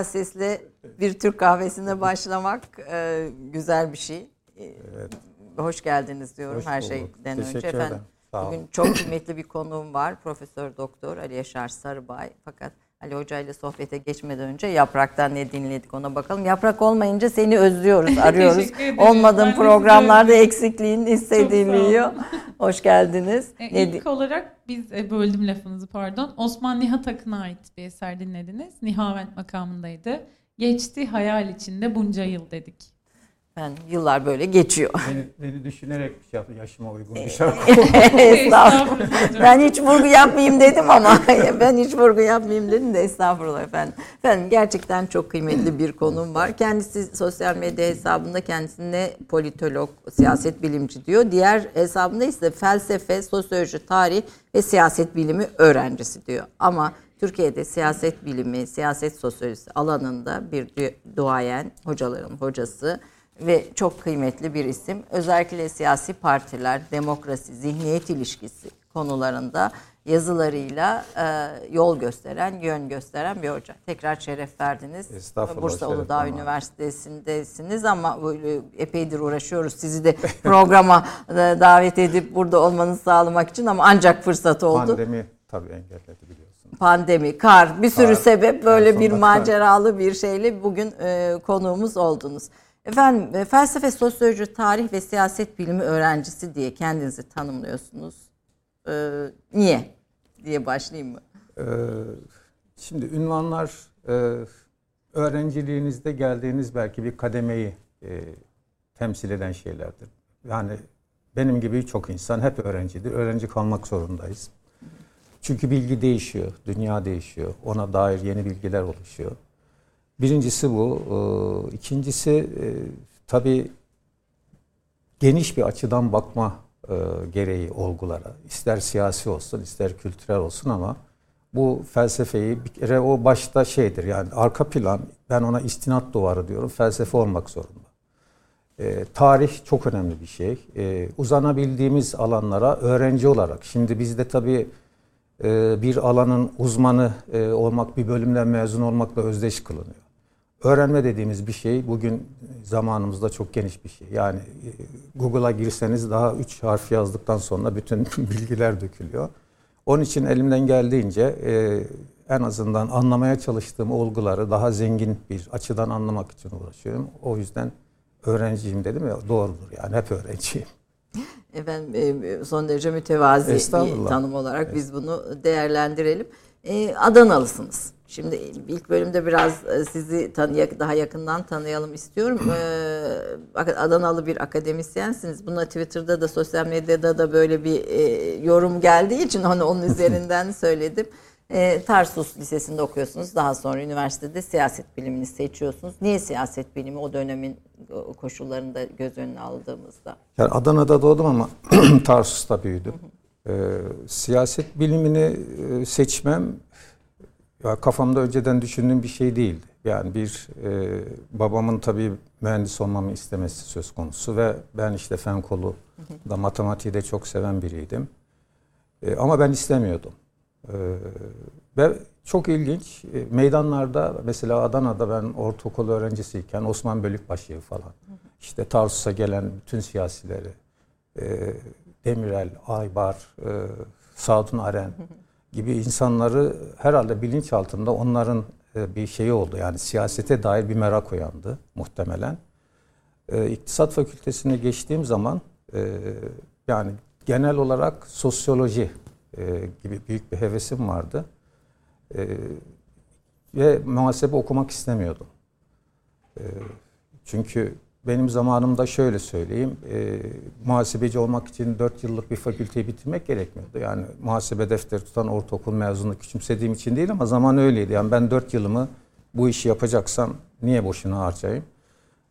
Güzel sesle bir Türk kahvesine başlamak e, güzel bir şey. E, evet. Hoş geldiniz diyorum Hoş her şeyden önce. Efendim, bugün çok kıymetli bir konuğum var. Profesör Doktor Ali Yaşar Sarıbay. Fakat Ali Hoca ile sohbete geçmeden önce Yaprak'tan ne dinledik ona bakalım. Yaprak olmayınca seni özlüyoruz, arıyoruz. Olmadığın programlarda eksikliğin hissediliyor. Hoş geldiniz. E, ne ilk olarak biz e, böldüm lafınızı pardon. Osman Nihat Akın'a ait bir eser dinlediniz. Nihavent makamındaydı. Geçti hayal içinde bunca yıl dedik. Ben yıllar böyle geçiyor. Beni, beni düşünerek bir şey yaptım. Yaşıma uygun bir şarkı. estağfurullah. ben hiç vurgu yapmayayım dedim ama ben hiç vurgu yapmayayım dedim de estağfurullah efendim. Efendim gerçekten çok kıymetli bir konum var. Kendisi sosyal medya hesabında kendisine politolog, siyaset bilimci diyor. Diğer hesabında ise felsefe, sosyoloji, tarih ve siyaset bilimi öğrencisi diyor. Ama Türkiye'de siyaset bilimi, siyaset sosyolojisi alanında bir duayen, hocaların hocası ve çok kıymetli bir isim. Özellikle siyasi partiler, demokrasi, zihniyet ilişkisi konularında yazılarıyla e, yol gösteren, yön gösteren bir hoca. Tekrar şeref verdiniz. Estağfurullah. Bursa Uludağ Üniversitesi'ndesiniz ama böyle epeydir uğraşıyoruz sizi de programa davet edip burada olmanızı sağlamak için ama ancak fırsat oldu. Pandemi tabii engelledi biliyorsunuz. Pandemi, kar, bir sürü kar, sebep böyle bir maceralı kar. bir şeyle bugün e, konuğumuz oldunuz. Efendim e, felsefe, sosyoloji, tarih ve siyaset bilimi öğrencisi diye kendinizi tanımlıyorsunuz. Ee, niye diye başlayayım mı? Ee, şimdi ünvanlar e, öğrenciliğinizde geldiğiniz belki bir kademeyi e, temsil eden şeylerdir. Yani benim gibi çok insan hep öğrencidir. Öğrenci kalmak zorundayız. Çünkü bilgi değişiyor, dünya değişiyor. Ona dair yeni bilgiler oluşuyor. Birincisi bu. Ee, ikincisi e, tabii geniş bir açıdan bakma e, gereği olgulara. İster siyasi olsun, ister kültürel olsun ama bu felsefeyi bir kere o başta şeydir yani arka plan ben ona istinat duvarı diyorum felsefe olmak zorunda. E, tarih çok önemli bir şey. E, uzanabildiğimiz alanlara öğrenci olarak şimdi bizde tabii e, bir alanın uzmanı e, olmak bir bölümden mezun olmakla özdeş kılınıyor. Öğrenme dediğimiz bir şey bugün zamanımızda çok geniş bir şey. Yani e, Google'a girseniz daha üç harf yazdıktan sonra bütün bilgiler dökülüyor. Onun için elimden geldiğince e, en azından anlamaya çalıştığım olguları daha zengin bir açıdan anlamak için uğraşıyorum. O yüzden öğrenciyim dedim ya doğrudur yani hep öğrenciyim. Efendim e, son derece mütevazi bir tanım olarak biz bunu değerlendirelim. Adanalısınız. Şimdi ilk bölümde biraz e, sizi tanıyak daha yakından tanıyalım istiyorum. Ee, Adanalı bir akademisyensiniz. Buna Twitter'da da sosyal medyada da böyle bir e, yorum geldiği için hani onun üzerinden söyledim. E, Tarsus Lisesi'nde okuyorsunuz. Daha sonra üniversitede siyaset bilimini seçiyorsunuz. Niye siyaset bilimi o dönemin koşullarında göz önüne aldığımızda? Yani Adana'da doğdum ama Tarsus'ta büyüdüm. Ee, siyaset bilimini e, seçmem ya kafamda önceden düşündüğüm bir şey değildi. Yani bir e, babamın tabii mühendis olmamı istemesi söz konusu ve ben işte fen kolu da matematiği de çok seven biriydim. E, ama ben istemiyordum. E, ve çok ilginç e, meydanlarda mesela Adana'da ben ortaokul öğrencisiyken Osman Bölükbaşı falan işte Tarsus'a gelen bütün siyasileri e, Demirel, Aybar, e, Sadun Aren gibi insanları herhalde bilinç altında onların e, bir şeyi oldu. Yani siyasete dair bir merak uyandı muhtemelen. E, İktisat fakültesine geçtiğim zaman e, yani genel olarak sosyoloji gibi büyük bir hevesim vardı. Ve muhasebe okumak istemiyordum. Çünkü benim zamanımda şöyle söyleyeyim, e, muhasebeci olmak için 4 yıllık bir fakülteyi bitirmek gerekmiyordu. Yani muhasebe defteri tutan ortaokul mezunu küçümsediğim için değil ama zaman öyleydi. Yani ben 4 yılımı bu işi yapacaksam niye boşuna harcayayım?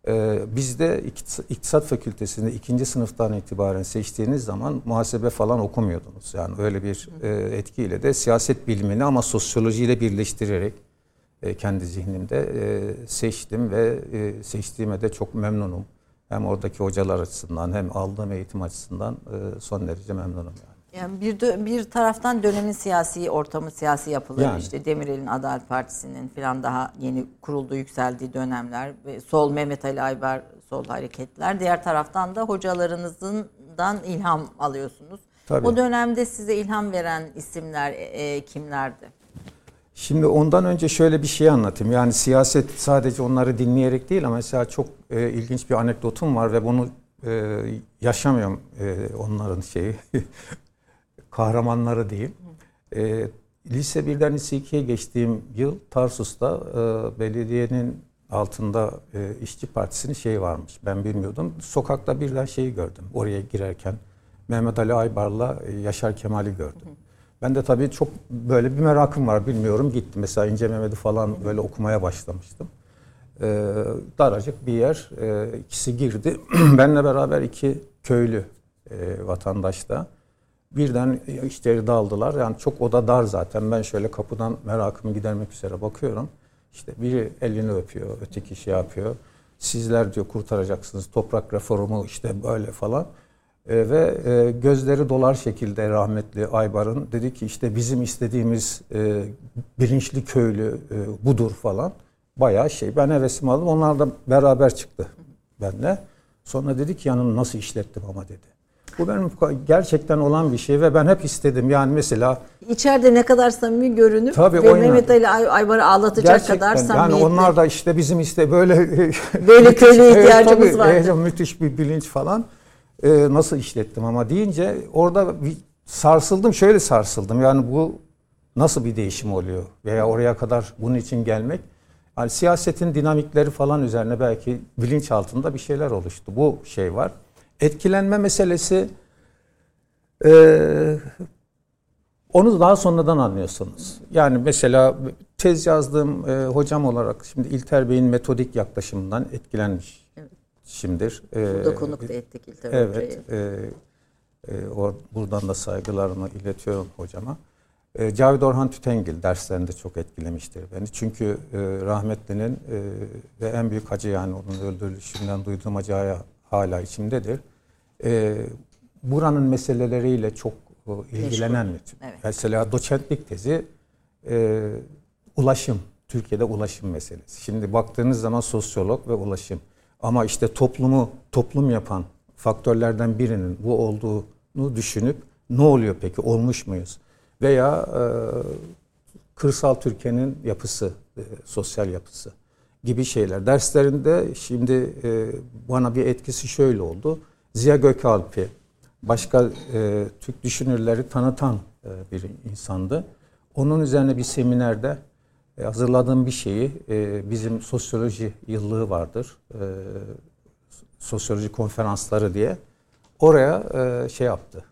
Ee, bizde iktisat fakültesinde ikinci sınıftan itibaren seçtiğiniz zaman muhasebe falan okumuyordunuz. Yani öyle bir e, etkiyle de siyaset bilimini ama sosyolojiyle birleştirerek e, kendi zihnimde e, seçtim ve e, seçtiğime de çok memnunum. Hem oradaki hocalar açısından hem aldığım eğitim açısından son derece memnunum yani. Yani bir bir taraftan dönemin siyasi ortamı, siyasi yapıları yani. işte Demirel'in Adalet Partisi'nin falan daha yeni kurulduğu, yükseldiği dönemler ve sol Mehmet Ali Aybar sol hareketler. Diğer taraftan da hocalarınızdan ilham alıyorsunuz. Tabii. O dönemde size ilham veren isimler e, kimlerdi? Şimdi ondan önce şöyle bir şey anlatayım. Yani siyaset sadece onları dinleyerek değil ama mesela çok e, ilginç bir anekdotum var ve bunu e, yaşamıyorum e, onların şeyi. kahramanları değil. E, lise 1'den lise 2'ye geçtiğim yıl Tarsus'ta e, belediyenin altında e, İşçi Partisi'nin şeyi varmış. Ben bilmiyordum. Sokakta birden şeyi gördüm. Oraya girerken Mehmet Ali Aybar'la e, Yaşar Kemal'i gördüm. Ben de tabii çok böyle bir merakım var bilmiyorum gittim. Mesela İnce Mehmet'i falan böyle okumaya başlamıştım. Ee, daracık bir yer. Ee, ikisi girdi. Benle beraber iki köylü e, vatandaş da. Birden içeri daldılar. Yani çok oda dar zaten. Ben şöyle kapıdan merakımı gidermek üzere bakıyorum. İşte biri elini öpüyor, öteki şey yapıyor. Sizler diyor kurtaracaksınız toprak reformu işte böyle falan. E, ve e, gözleri dolar şekilde rahmetli Aybar'ın dedi ki işte bizim istediğimiz e, bilinçli köylü e, budur falan. Bayağı şey. Ben hevesimi aldım. Onlar da beraber çıktı benimle. Sonra dedi ki yanını nasıl işlettim ama dedi. Bu benim gerçekten olan bir şey ve ben hep istedim. Yani mesela içeride ne kadar samimi görünüp tabii ve Mehmet Ali Ay Aybar'ı ağlatacak gerçekten, kadar samimiyetli. Yani onlar da işte bizim işte böyle böyle köylü ihtiyacımız var. Müthiş bir bilinç falan. Ee, nasıl işlettim ama deyince orada bir sarsıldım. Şöyle sarsıldım. Yani bu nasıl bir değişim oluyor veya oraya kadar bunun için gelmek. Yani siyasetin dinamikleri falan üzerine belki bilinç altında bir şeyler oluştu. Bu şey var. Etkilenme meselesi e, onu daha sonradan anlıyorsunuz. Yani mesela tez yazdığım e, hocam olarak şimdi İlter Bey'in metodik yaklaşımından etkilenmiş. Şimdir. Burada konuk da ettik İlter evet, Hoca'yı. Evet. E, e, buradan da saygılarımı iletiyorum hocama. E, Cavit Orhan Tütengil derslerinde çok etkilemiştir beni. Çünkü e, rahmetlinin e, ve en büyük acı yani onun öldürülüşünden duyduğum acı hala içimdedir. E, buranın meseleleriyle çok e, ilgilenen evet. mesela doçentlik tezi e, ulaşım, Türkiye'de ulaşım meselesi. Şimdi baktığınız zaman sosyolog ve ulaşım. Ama işte toplumu toplum yapan faktörlerden birinin bu olduğunu düşünüp ne oluyor peki olmuş muyuz? Veya e, kırsal Türkiye'nin yapısı, e, sosyal yapısı gibi şeyler. Derslerinde şimdi e, bana bir etkisi şöyle oldu. Ziya Gökalp'i başka e, Türk düşünürleri tanıtan e, bir insandı. Onun üzerine bir seminerde e, hazırladığım bir şeyi e, bizim sosyoloji yıllığı vardır. E, sosyoloji konferansları diye. Oraya şey yaptı.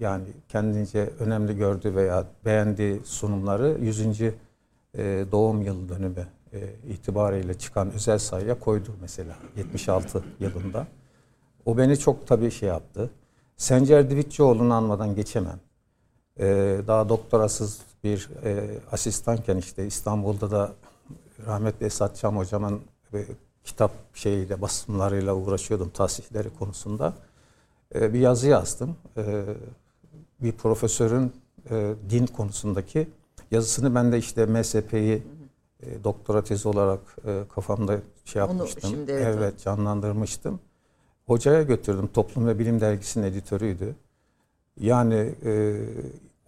Yani kendince önemli gördü veya beğendiği sunumları 100. E, doğum yıl dönümü e, itibariyle çıkan özel sayıya koydu mesela 76 yılında. O beni çok tabii şey yaptı. Sencer Divitçioğlu'nu anmadan geçemem. Daha doktorasız bir e, asistanken işte İstanbul'da da rahmetli Esat Çam hocamın e, kitap şeyiyle basımlarıyla uğraşıyordum tahsihleri konusunda. E, bir yazı yazdım. E, bir profesörün e, din konusundaki yazısını ben de işte MSP'yi e, doktora tezi olarak e, kafamda şey yapmıştım. Onu şimdi evet, evet canlandırmıştım. Hocaya götürdüm. Toplum ve Bilim Dergisi'nin editörüydü. Yani e,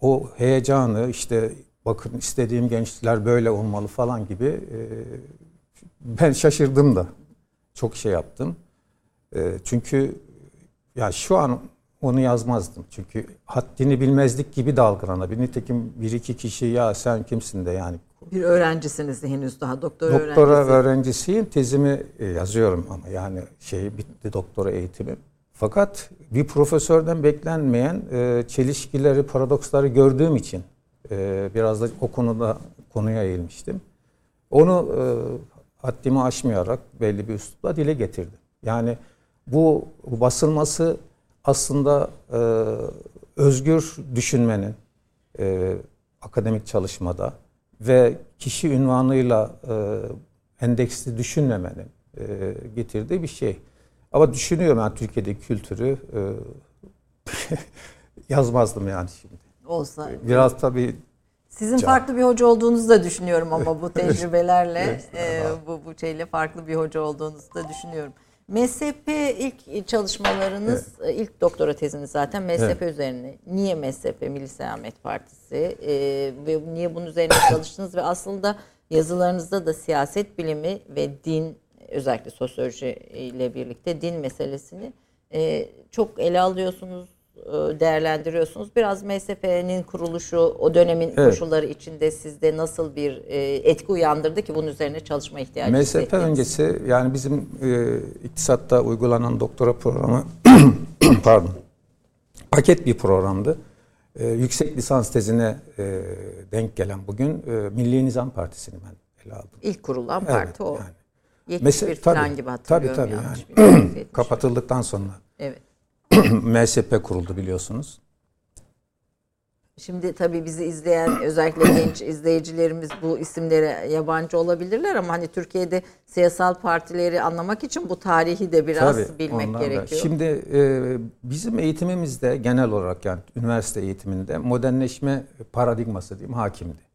o heyecanı işte bakın istediğim gençler böyle olmalı falan gibi e, ben şaşırdım da. Çok şey yaptım. E, çünkü ya şu an onu yazmazdım. Çünkü haddini bilmezlik gibi de algılanabilir. Nitekim bir iki kişi ya sen kimsin de yani bir öğrencisiniz henüz daha doktora, doktora öğrencisi. öğrencisiyim. Tezimi e, yazıyorum ama yani şey bitti doktora eğitimi. Fakat bir profesörden beklenmeyen e, çelişkileri, paradoksları gördüğüm için e, biraz da o konuda konuya eğilmiştim. Onu e, haddimi aşmayarak belli bir üslupla dile getirdim. Yani bu, basılması aslında e, özgür düşünmenin e, akademik çalışmada ve kişi ünvanıyla e, endeksli düşünmemenin e, getirdiği bir şey. Ama düşünüyorum ben Türkiye'deki kültürü e, yazmazdım yani şimdi. Olsa. Biraz tabii sizin Can. farklı bir hoca olduğunuzu da düşünüyorum ama bu tecrübelerle e, bu bu şeyle farklı bir hoca olduğunuzu da düşünüyorum. MSP ilk çalışmalarınız, evet. ilk doktora teziniz zaten MSP evet. üzerine. Niye MSP, Milli Selamet Partisi e, ve niye bunun üzerine çalıştınız ve aslında yazılarınızda da siyaset bilimi ve din, özellikle sosyoloji ile birlikte din meselesini e, çok ele alıyorsunuz. e, değerlendiriyorsunuz. Biraz MSP'nin kuruluşu o dönemin evet. koşulları içinde sizde nasıl bir e, etki uyandırdı ki bunun üzerine çalışma ihtiyacı hissettiniz? öncesi yani bizim e, iktisatta uygulanan doktora programı pardon paket bir programdı. E, yüksek lisans tezine e, denk gelen bugün e, Milli Nizam Partisi'ni ben ele aldım. İlk kurulan parti evet, o. Yani. 71 Mesela, falan tabii, gibi hatırlıyorum. Tabii tabii. Yani. Kapatıldıktan sonra. Evet. MSP kuruldu biliyorsunuz. Şimdi tabii bizi izleyen özellikle genç izleyicilerimiz bu isimlere yabancı olabilirler ama hani Türkiye'de siyasal partileri anlamak için bu tarihi de biraz tabii, bilmek gerekiyor. Da. Şimdi e, bizim eğitimimizde genel olarak yani üniversite eğitiminde modernleşme paradigması diyeyim hakimdi.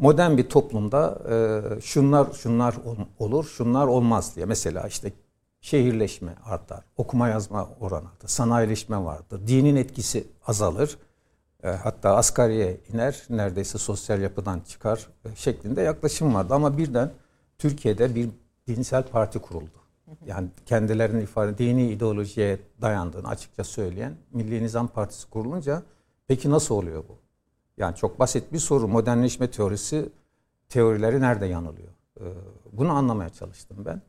Modern bir toplumda e, şunlar şunlar olur, şunlar olmaz diye. Mesela işte şehirleşme artar, okuma yazma oranı artar, sanayileşme vardır, dinin etkisi azalır, e, hatta asgariye iner, neredeyse sosyal yapıdan çıkar e, şeklinde yaklaşım vardı. Ama birden Türkiye'de bir dinsel parti kuruldu. Yani kendilerinin ifade dini ideolojiye dayandığını açıkça söyleyen Milli Nizam Partisi kurulunca peki nasıl oluyor bu? Yani çok basit bir soru. Modernleşme teorisi teorileri nerede yanılıyor? E, bunu anlamaya çalıştım ben.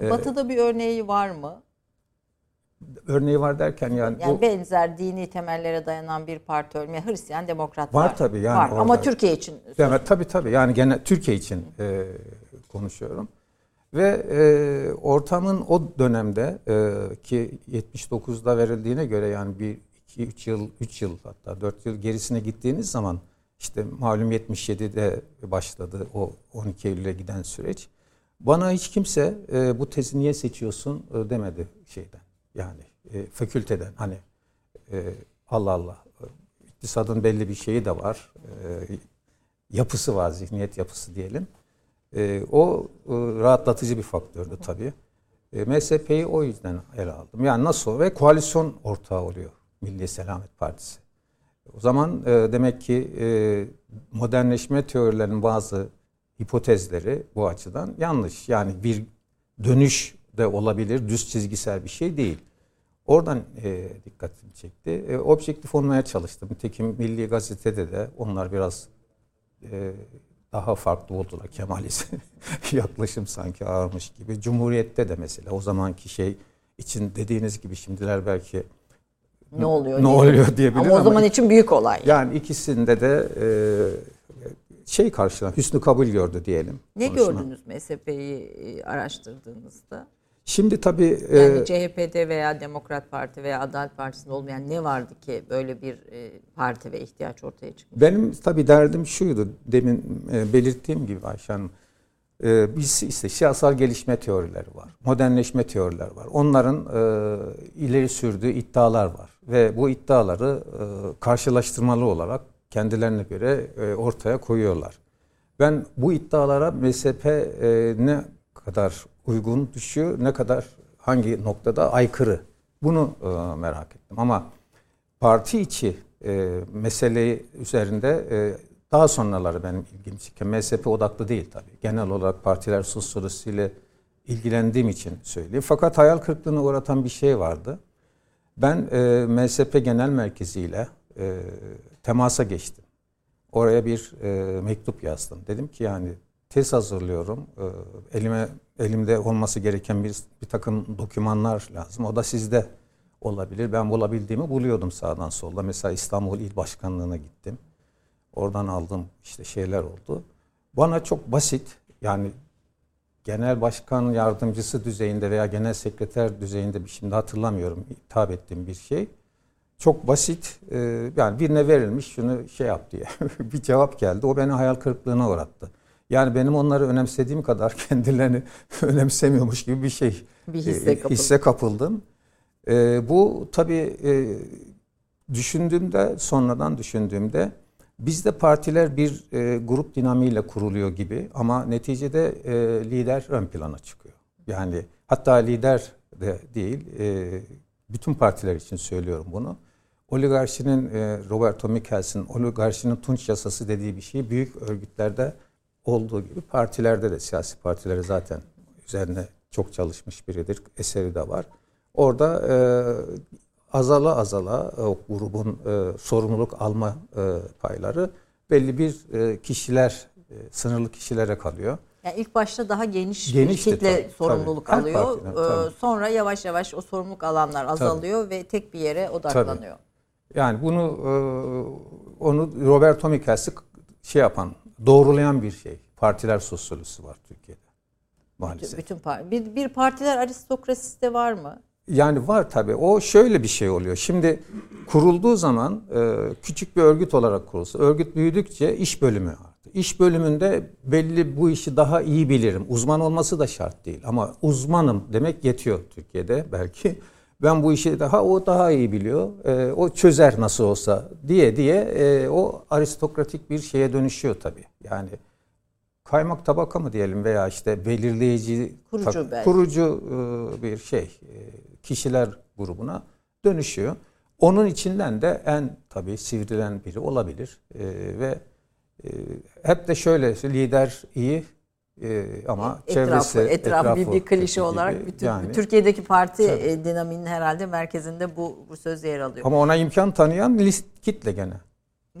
Ee, Batı'da bir örneği var mı? Örneği var derken yani, yani bu, benzer dini temellere dayanan bir parti örneği Hristiyan Demokrat var. Var tabii yani. Var. Ama Türkiye için. Yani, tabii tabii yani gene Türkiye için e, konuşuyorum. Ve e, ortamın o dönemde e, ki 79'da verildiğine göre yani bir 2 3 yıl 3 yıl hatta 4 yıl gerisine gittiğiniz zaman işte malum 77'de başladı o 12 Eylül'e giden süreç. Bana hiç kimse e, bu tezi niye seçiyorsun e, demedi şeyden. Yani e, fakülteden hani e, Allah Allah iktisadın belli bir şeyi de var. E, yapısı var, zihniyet yapısı diyelim. E, o e, rahatlatıcı bir faktördü tabii. E, MSP'yi o yüzden ele aldım. Yani nasıl ve koalisyon ortağı oluyor Milli Selamet Partisi. O zaman e, demek ki e, modernleşme teorilerinin bazı hipotezleri bu açıdan yanlış. Yani bir dönüş de olabilir, düz çizgisel bir şey değil. Oradan e, dikkatimi çekti. E, objektif olmaya çalıştım. Tekim Milli Gazete'de de onlar biraz e, daha farklı oldular. Kemalist yaklaşım sanki ağırmış gibi. Cumhuriyet'te de mesela o zamanki şey için dediğiniz gibi şimdiler belki ne oluyor? Ne diye. oluyor diyebilir ama, ama o zaman için büyük olay. Yani ikisinde de e, şey karşılan hüsnü kabul gördü diyelim. Ne konuşma. gördünüz MSP'yi e, araştırdığınızda? Şimdi tabii yani e, CHP'de veya Demokrat Parti veya Adalet Partisi'nde olmayan ne vardı ki böyle bir e, parti ve ihtiyaç ortaya çıkmış? Benim tabii derdim şuydu demin e, belirttiğim gibi Ayşe Hanım. E, biz işte siyasal gelişme teorileri var, modernleşme teorileri var. Onların e, ileri sürdüğü iddialar var ve bu iddiaları e, karşılaştırmalı olarak kendilerine göre e, ortaya koyuyorlar. Ben bu iddialara MSP e, ne kadar uygun düşüyor, ne kadar hangi noktada aykırı bunu e, merak ettim. Ama parti içi e, meseleyi üzerinde e, daha sonraları benim ilgimi çeken MSP odaklı değil tabii. Genel olarak partiler sosyolojisiyle ilgilendiğim için söyleyeyim. Fakat hayal kırıklığına uğratan bir şey vardı. Ben e, MSP Genel Merkezi ile e, temasa geçtim. Oraya bir e, mektup yazdım. Dedim ki yani tez hazırlıyorum. E, elime elimde olması gereken bir, bir takım dokümanlar lazım. O da sizde olabilir. Ben bulabildiğimi buluyordum sağdan solda. Mesela İstanbul İl Başkanlığı'na gittim. Oradan aldım işte şeyler oldu. Bana çok basit yani genel başkan yardımcısı düzeyinde veya genel sekreter düzeyinde bir şimdi hatırlamıyorum hitap ettiğim bir şey çok basit e, yani birine verilmiş şunu şey yap diye bir cevap geldi. O beni hayal kırıklığına uğrattı. Yani benim onları önemsediğim kadar kendilerini önemsemiyormuş gibi bir şey. Bir hisse, e, hisse kapıldım. E, bu tabii e, düşündüğümde sonradan düşündüğümde bizde partiler bir e, grup dinamiğiyle kuruluyor gibi ama neticede e, lider ön plana çıkıyor. Yani hatta lider de değil e, bütün partiler için söylüyorum bunu. Oligarşinin e, Roberto Michels'in oligarşinin tunç yasası dediği bir şey büyük örgütlerde olduğu gibi partilerde de siyasi partileri zaten üzerine çok çalışmış biridir. Eseri de var. Orada e, azala azala o grubun e, sorumluluk alma e, payları belli bir e, kişiler, e, sınırlı kişilere kalıyor. Yani ilk başta daha geniş Genişti, bir kitle tabii, sorumluluk tabii. alıyor. Partiden, Ee, tabii. Sonra yavaş yavaş o sorumluluk alanlar azalıyor ve tek bir yere odaklanıyor. Yani bunu e, onu Roberto Mikels'i şey yapan, doğrulayan bir şey. Partiler sosyolojisi var Türkiye'de maalesef. Bütün par- bir, bir partiler aristokrasisi de var mı? Yani var tabii. O şöyle bir şey oluyor. Şimdi kurulduğu zaman e, küçük bir örgüt olarak kurulsa, örgüt büyüdükçe iş bölümü arttı. İş bölümünde belli bu işi daha iyi bilirim. Uzman olması da şart değil. Ama uzmanım demek yetiyor Türkiye'de belki. Ben bu işi daha o daha iyi biliyor. E, o çözer nasıl olsa diye diye e, o aristokratik bir şeye dönüşüyor tabii. Yani kaymak tabaka mı diyelim veya işte belirleyici Kurucu tak- kurucu e, bir şey e, kişiler grubuna dönüşüyor. Onun içinden de en tabii sivrilen biri olabilir E, ve e, hep de şöyle lider iyi e, ama Etrafı, çevresi etrafı, bir, bir kötü klişe gibi. olarak bütün Yani- Türkiye'deki parti Tabii. e, dinamiğinin herhalde merkezinde bu, bu söz yer alıyor. ama ona imkan tanıyan list kitle gene.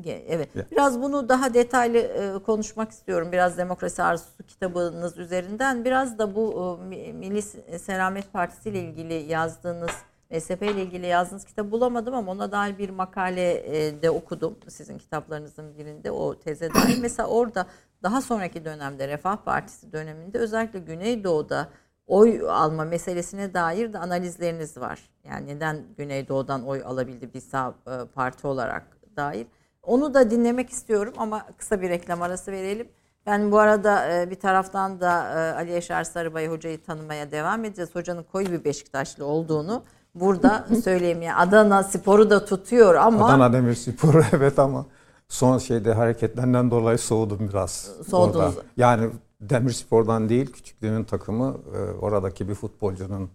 Evet. Biraz bunu daha detaylı e, konuşmak istiyorum. Biraz Demokrasi Arzusu kitabınız üzerinden. Biraz da bu e, Mi- Milli Selamet Partisi ile ilgili yazdığınız MSP ile ilgili yazdığınız kitabı bulamadım ama ona dair bir makale e, de okudum. Sizin kitaplarınızın birinde o teze dair. Mesela orada daha sonraki dönemde Refah Partisi döneminde özellikle Güneydoğu'da oy alma meselesine dair de analizleriniz var. Yani neden Güneydoğu'dan oy alabildi bir sağ e, parti olarak dair. Onu da dinlemek istiyorum ama kısa bir reklam arası verelim. Ben bu arada e, bir taraftan da e, Ali Yaşar Sarıbay hocayı tanımaya devam edeceğiz. Hocanın koyu bir Beşiktaşlı olduğunu burada söyleyeyim. Adana sporu da tutuyor ama Adana Demirspor evet ama son şeyde hareketlerinden dolayı soğudum biraz. Soğudunuz. orada. Yani Demirspor'dan değil küçüklüğümün takımı e, oradaki bir futbolcunun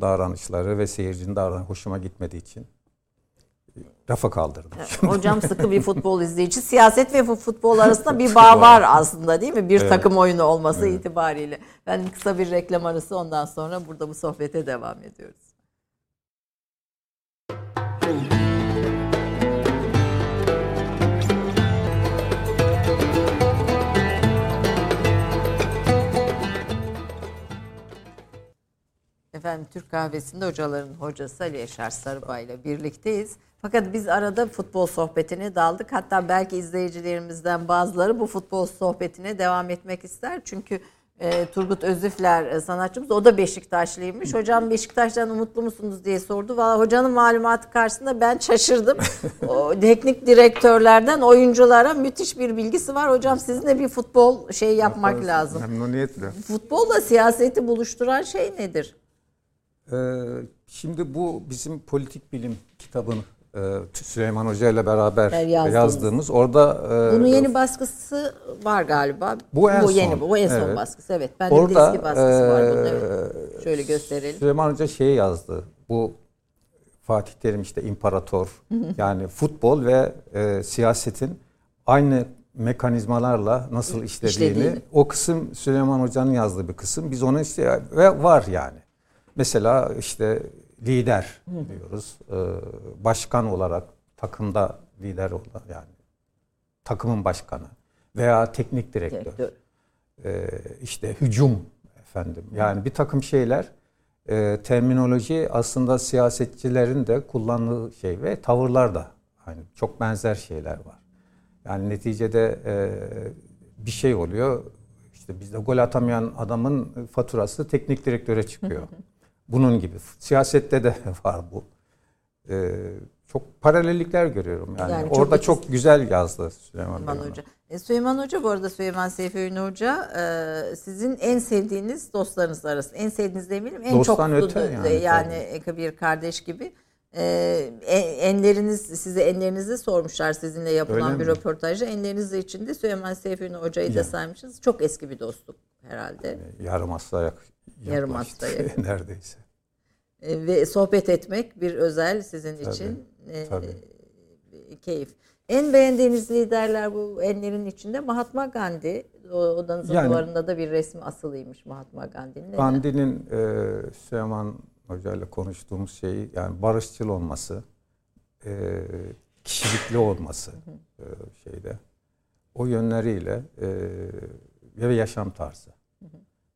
davranışları ve seyircinin davranışı hoşuma gitmediği için rafa kaldırdım. hocam sıkı bir futbol izleyici. Siyaset ve fu- futbol arasında bir bağ var aslında değil mi? Bir Evet. takım oyunu olması itibariyle. Ben kısa bir reklam arası ondan sonra burada bu sohbete devam ediyoruz. Efendim Türk kahvesinde hocaların hocası Ali Yaşar Sarıbay ile birlikteyiz. Fakat biz arada futbol sohbetine daldık. Hatta belki izleyicilerimizden bazıları bu futbol sohbetine devam etmek ister. Çünkü e, Turgut Özüfler e, sanatçımız o da Beşiktaşlıymış. Hocam Beşiktaş'tan umutlu musunuz diye sordu. Valla hocanın malumatı karşısında ben şaşırdım. o teknik direktörlerden oyunculara müthiş bir bilgisi var. Hocam sizinle bir futbol şey yapmak lazım. Memnuniyetle. Futbolla siyaseti buluşturan şey nedir? Ee, şimdi bu bizim politik bilim kitabını e, Süleyman Hoca ile beraber Ben yazdığınız. yazdığımız. Orada e, Bunun yeni baskısı var galiba. Bu en yeni son. bu. Bu en son Evet. baskısı. Evet. Ben bir de orada eski baskısı var bunun. e, Evet. Şöyle gösterelim. Süleyman Hoca şeyi yazdı. Bu Fatih Terim işte imparator yani futbol ve e, siyasetin aynı mekanizmalarla nasıl işlediğini, İşlediğini. o kısım Süleyman Hoca'nın yazdığı bir kısım. Biz onu işte ve var yani. Mesela işte lider diyoruz. E, başkan olarak takımda lider olan yani takımın başkanı veya teknik direktör Direktör. e, işte hücum efendim. Yani bir takım şeyler e, terminoloji aslında siyasetçilerin de kullandığı şey ve tavırlar da hani çok benzer şeyler var. Yani neticede e, bir şey oluyor. İşte bizde gol atamayan adamın faturası teknik direktöre çıkıyor. Bunun gibi. Siyasette de var bu. E, çok paralellikler görüyorum yani. Yani çok Orada ikisi- çok güzel yazdı Süleyman. Süleyman. Hoca. E, Süleyman Hoca bu arada Süleyman Seyfi Ünlü Hoca e, sizin en sevdiğiniz dostlarınız arasında. En sevdiğiniz demeyelim. En Dosttan çok öte yani, yani tabii. bir kardeş gibi. E, en- enleriniz size enlerinizi sormuşlar sizinle yapılan Öyle bir mi? röportajda. Enleriniz içinde Süleyman Seyfi Ünlü Hoca'yı da Ya. saymışsınız. Çok eski bir dostluk herhalde. Yarım asla yak, Yarım yakın. neredeyse. E, ve sohbet etmek bir özel sizin Tabii, için e, tabii. e, keyif. En beğendiğiniz liderler bu enlerin içinde Mahatma Gandhi. O, odanızın Yani- duvarında da bir resmi asılıymış Mahatma Gandhi'nin. Gandhi'nin e, Süleyman hocayla konuştuğumuz şey yani barışçıl olması, e, kişilikli olması e, şeyde. O yönleriyle e, ve yaşam tarzı.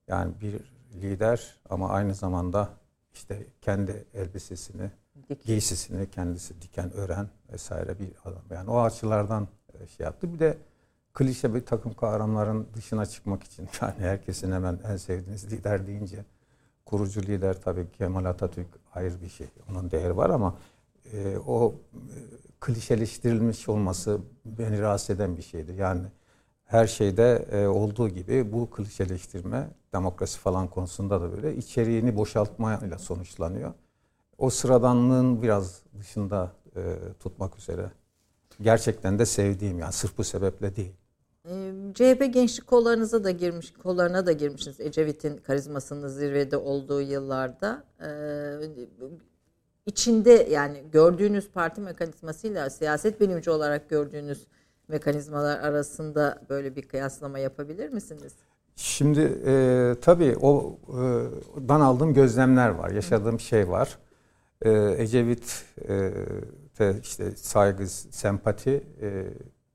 Yani bir lider ama aynı zamanda işte kendi elbisesini, Dik. giysisini kendisi diken, ören vesaire bir adam. Yani o açılardan e, şey yaptı. Bir de klişe bir takım kahramanların dışına çıkmak için yani herkesin hemen en sevdiğiniz lider deyince kurucu lider tabii Kemal Atatürk ayrı bir şey. Onun değeri var ama e, o e, klişeleştirilmiş olması beni rahatsız eden bir şeydi. Yani her şeyde e, olduğu gibi bu klişeleştirme demokrasi falan konusunda da böyle içeriğini boşaltmayla sonuçlanıyor. O sıradanlığın biraz dışında e, tutmak üzere gerçekten de sevdiğim yani sırf bu sebeple değil. Ee, CHP gençlik kollarınıza da girmiş, kollarına da girmişsiniz. Ecevit'in karizmasının zirvede olduğu yıllarda. Ee, içinde yani gördüğünüz parti mekanizmasıyla siyaset bilimci olarak gördüğünüz mekanizmalar arasında böyle bir kıyaslama yapabilir misiniz? Şimdi e, tabii o e, dan aldığım gözlemler var, yaşadığım şey var. E, Ecevit e, işte saygı, sempati e,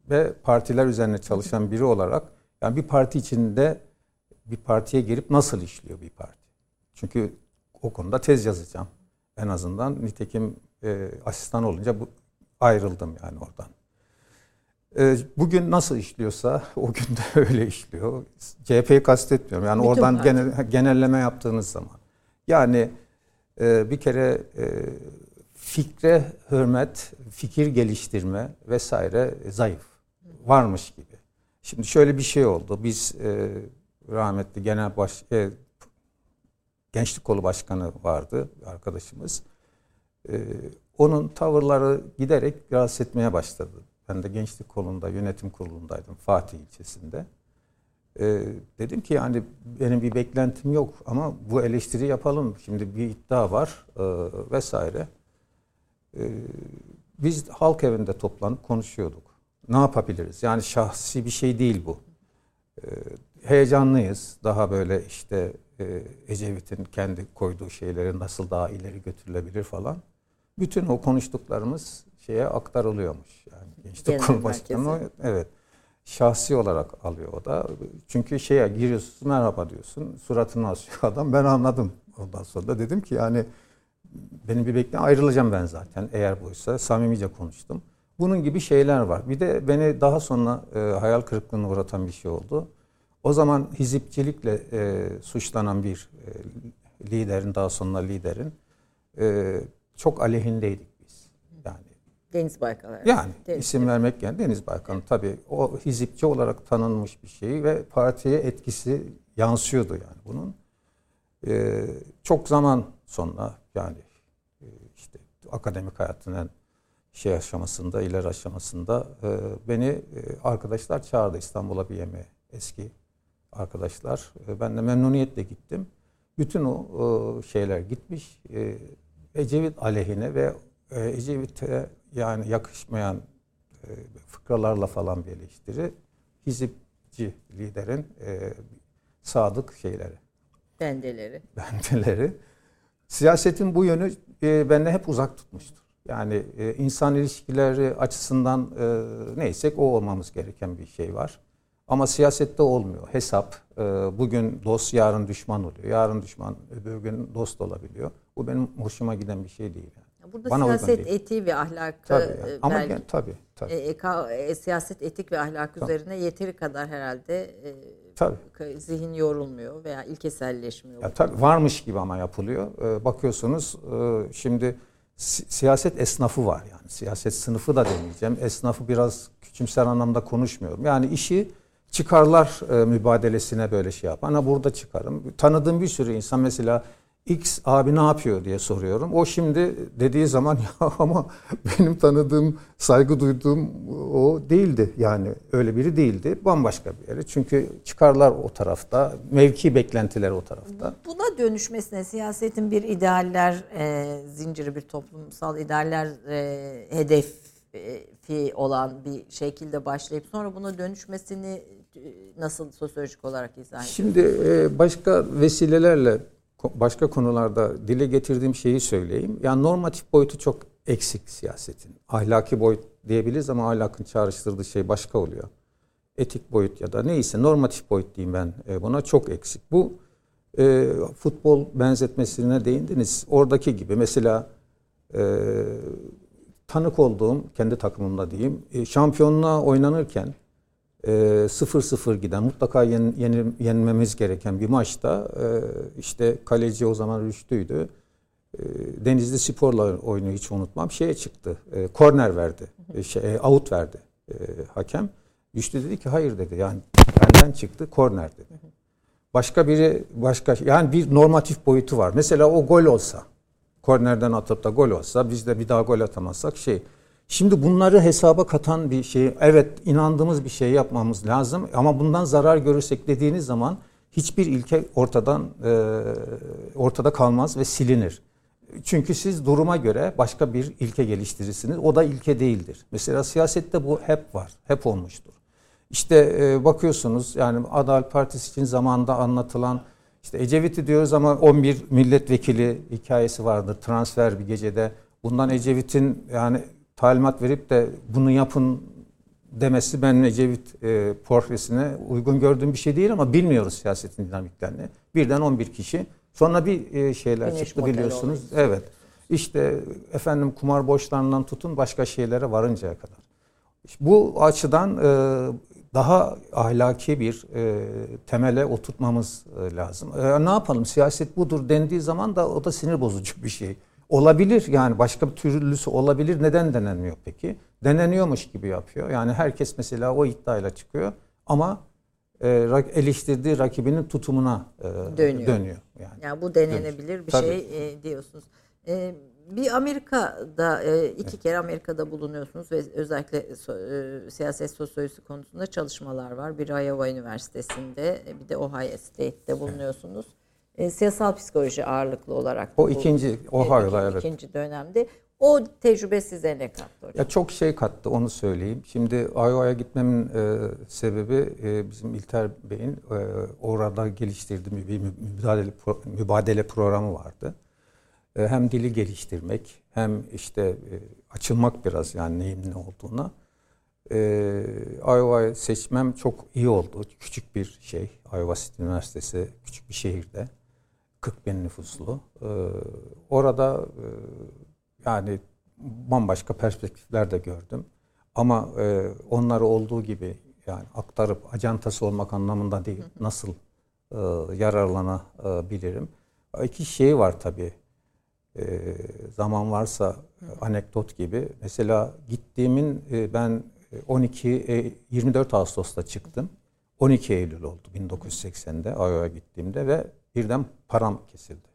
ve partiler üzerine çalışan biri olarak yani bir parti içinde bir partiye girip nasıl işliyor bir parti? Çünkü o konuda tez yazacağım en azından. Nitekim e, asistan olunca bu, ayrıldım yani oradan. E, bugün nasıl işliyorsa o gün de öyle işliyor. CHP'yi kastetmiyorum. Yani Bütün oradan genel, genelleme yaptığınız zaman. Yani e, bir kere e, fikre hürmet, fikir geliştirme vesaire zayıf. Varmış gibi. Şimdi şöyle bir şey oldu. Biz e, rahmetli genel baş e, gençlik kolu başkanı vardı arkadaşımız. E, onun tavırları giderek rahatsız etmeye başladı. Ben de gençlik kolunda yönetim kurulundaydım Fatih ilçesinde. Ee, dedim ki yani benim bir beklentim yok ama bu eleştiri yapalım. Şimdi bir iddia var e, vesaire. E, biz halk evinde toplanıp konuşuyorduk. Ne yapabiliriz? Yani şahsi bir şey değil bu. E, heyecanlıyız. Daha böyle işte e, Ecevit'in kendi koyduğu şeyleri nasıl daha ileri götürülebilir falan. Bütün o konuştuklarımız şeye aktarılıyormuş. Yani Gençlik Kurulu Başkanı evet şahsi olarak alıyor o da. Çünkü şeye giriyorsun merhaba diyorsun. Suratını asıyor adam. Ben anladım. Ondan sonra da dedim ki yani benim bir bekle ayrılacağım ben zaten eğer buysa. Samimice konuştum. Bunun gibi şeyler var. Bir de beni daha sonra e, hayal kırıklığına uğratan bir şey oldu. O zaman hizipçilikle e, suçlanan bir e, liderin daha sonra liderin e, çok aleyhindeydik Deniz Baykal. Yani Deniz isim vermek yani Deniz Baykal evet. tabii o hizipçi olarak tanınmış bir şey ve partiye etkisi yansıyordu yani bunun. E, çok zaman sonra yani e, işte akademik hayatının şey aşamasında, ileri aşamasında e, beni e, arkadaşlar çağırdı İstanbul'a bir yemeğe eski arkadaşlar. E, ben de memnuniyetle gittim. Bütün o şeyler gitmiş. E, Ecevit aleyhine ve e, Ecevit'e yani yakışmayan fıkralarla falan bir eleştiri. Hizipçi liderin sadık şeyleri. Bendeleri. Bendeleri. Siyasetin bu yönü e, bende hep uzak tutmuştur. Yani insan ilişkileri açısından neysek o olmamız gereken bir şey var. Ama siyasette olmuyor. Hesap e, bugün dost yarın düşman oluyor. Yarın düşman öbür gün dost olabiliyor. Bu benim hoşuma giden bir şey değil. Yani. Burada Bana siyaset etiği ve ahlakı tabii. E, Ama belki, yani, tabii, tabii. E, e, siyaset etik ve ahlak tabii. üzerine yeteri kadar herhalde e, tabii. zihin yorulmuyor veya ilkeselleşmiyor. Ya, tabii varmış gibi ama yapılıyor. E, bakıyorsunuz e, şimdi siyaset esnafı var yani. Siyaset sınıfı da demeyeceğim. Esnafı biraz küçümser anlamda konuşmuyorum. Yani işi çıkarlar e, mübadelesine böyle şey yap. Ana burada çıkarım. Tanıdığım bir sürü insan mesela X abi ne yapıyor diye soruyorum. O şimdi dediği zaman ya ama benim tanıdığım, saygı duyduğum o değildi. Yani öyle biri değildi. Bambaşka bir yeri. Çünkü çıkarlar o tarafta, mevki beklentiler o tarafta. Buna dönüşmesine siyasetin bir idealler e, zinciri, bir toplumsal idealler e, hedef fi olan bir şekilde başlayıp sonra buna dönüşmesini e, nasıl sosyolojik olarak izah ediyorsunuz? Şimdi e, başka vesilelerle başka konularda dile getirdiğim şeyi söyleyeyim. Yani normatif boyutu çok eksik siyasetin. Ahlaki boyut diyebiliriz ama ahlakın çağrıştırdığı şey başka oluyor. Etik boyut ya da neyse normatif boyut diyeyim ben e, buna çok eksik. Bu e, futbol benzetmesine değindiniz. Oradaki gibi mesela e, tanık olduğum kendi takımımda diyeyim e, şampiyonluğa oynanırken 0-0 e, giden mutlaka yen, yen, yenmemiz gereken bir maçta e, işte kaleci o zaman Rüştü'ydü. E, Denizli Spor'la oyunu hiç unutmam. Şeye çıktı. Korner verdi. Şey, out verdi hakem. Rüştü dedi ki hayır dedi. Yani benden çıktı korner dedi. Başka biri başka yani bir normatif boyutu var. Mesela o gol olsa kornerden atıp da gol olsa biz de bir daha gol atamazsak şey Şimdi bunları hesaba katan bir şey, evet inandığımız bir şey yapmamız lazım ama bundan zarar görürsek dediğiniz zaman hiçbir ilke ortadan e, ortada kalmaz ve silinir. Çünkü siz duruma göre başka bir ilke geliştirirsiniz. O da ilke değildir. Mesela siyasette bu hep var, hep olmuştur. İşte e, bakıyorsunuz yani Adalet Partisi için zamanda anlatılan işte Ecevit'i diyoruz ama 11 milletvekili hikayesi vardır. Transfer bir gecede. Bundan Ecevit'in yani talimat verip de bunu yapın demesi ben Ecevit e, portresine uygun gördüğüm bir şey değil ama bilmiyoruz siyasetin dinamiklerini. Birden 11 kişi. Sonra bir e, şeyler Güneş çıktı biliyorsunuz. Oluyor. Evet. İşte efendim kumar borçlarından tutun başka şeylere varıncaya kadar. Bu açıdan e, daha ahlaki bir e, temele oturtmamız e, lazım. E, ne yapalım siyaset budur dendiği zaman da o da sinir bozucu bir şey. Olabilir yani başka bir türlüsü olabilir. Neden denenmiyor peki? Deneniyormuş gibi yapıyor. Yani herkes mesela o iddiayla çıkıyor ama e, eleştirdiği rakibinin tutumuna e, dönüyor. dönüyor yani. yani bu denenebilir dönüyor. bir Tabii. şey e, diyorsunuz. E, bir Amerika'da e, iki evet. kere Amerika'da bulunuyorsunuz ve özellikle e, siyaset sosyolojisi konusunda çalışmalar var. Bir Iowa Üniversitesi'nde bir de Ohio State'te bulunuyorsunuz. E, siyasal psikoloji ağırlıklı olarak. O bu, ikinci, o e, hala evet. İkinci dönemde. O tecrübe size ne kattı hocam? Ya çok şey kattı onu söyleyeyim. Şimdi Iowa'ya gitmemin e, sebebi e, bizim İlter Bey'in e, orada geliştirdiği bir mübadele, pro, mübadele programı vardı. E, hem dili geliştirmek hem işte e, açılmak biraz yani neyin ne olduğuna. E, Iowa'yı seçmem çok iyi oldu. Küçük bir şey. Iowa City Üniversitesi küçük bir şehirde. 40 bin nüfuslu. Ee, orada e, yani bambaşka perspektifler de gördüm. Ama e, onları olduğu gibi yani aktarıp acantası olmak anlamında değil. Nasıl e, yararlanabilirim? İki şey var tabii. Zaman varsa anekdot gibi. Mesela gittiğimin ben 12 e, 24 Ağustos'ta çıktım. 12 Eylül oldu 1980'de Iowa gittiğimde ve birden param kesildi.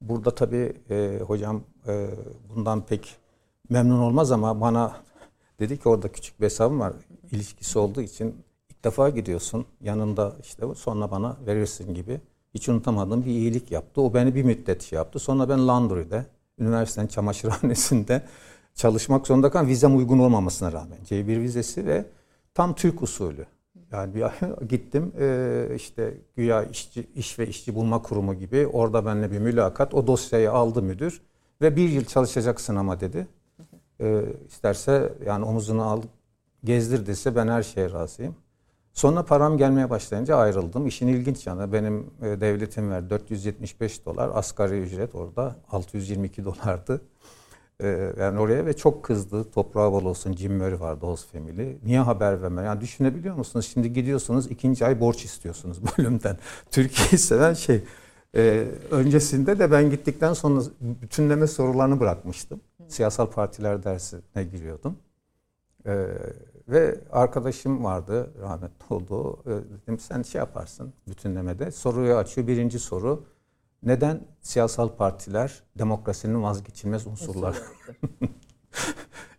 Burada tabii e, hocam e, bundan pek memnun olmaz ama bana dedi ki orada küçük bir hesabım var. ilişkisi olduğu için ilk defa gidiyorsun. Yanında işte sonra bana verirsin gibi. Hiç unutamadığım bir iyilik yaptı. O beni bir müddet şey yaptı. Sonra ben Laundry'de, üniversitenin çamaşırhanesinde çalışmak zorunda kalan vizem uygun olmamasına rağmen. C1 vizesi ve tam Türk usulü. Yani bir gittim e, işte güya işçi, iş ve işçi bulma kurumu gibi orada benimle bir mülakat. O dosyayı aldı müdür ve bir yıl çalışacaksın ama dedi. E, yani omuzunu al gezdir dese ben her şeye razıyım. Sonra param gelmeye başlayınca ayrıldım. İşin ilginç yanı benim e, devletim ver 475 dolar asgari ücret orada 622 dolardı. Ee, yani oraya ve çok kızdı. Toprağı bol olsun Jim Murray vardı Host Family. Niye haber verme? Yani düşünebiliyor musunuz? Şimdi gidiyorsunuz ikinci ay borç istiyorsunuz bölümden. Türkiye'yi seven şey. E, öncesinde de ben gittikten sonra bütünleme sorularını bırakmıştım. Siyasal partiler dersine giriyordum. E, ve arkadaşım vardı rahmetli oldu. E, dedim sen şey yaparsın bütünlemede. Soruyu açıyor. Birinci soru neden siyasal partiler demokrasinin vazgeçilmez unsurlar?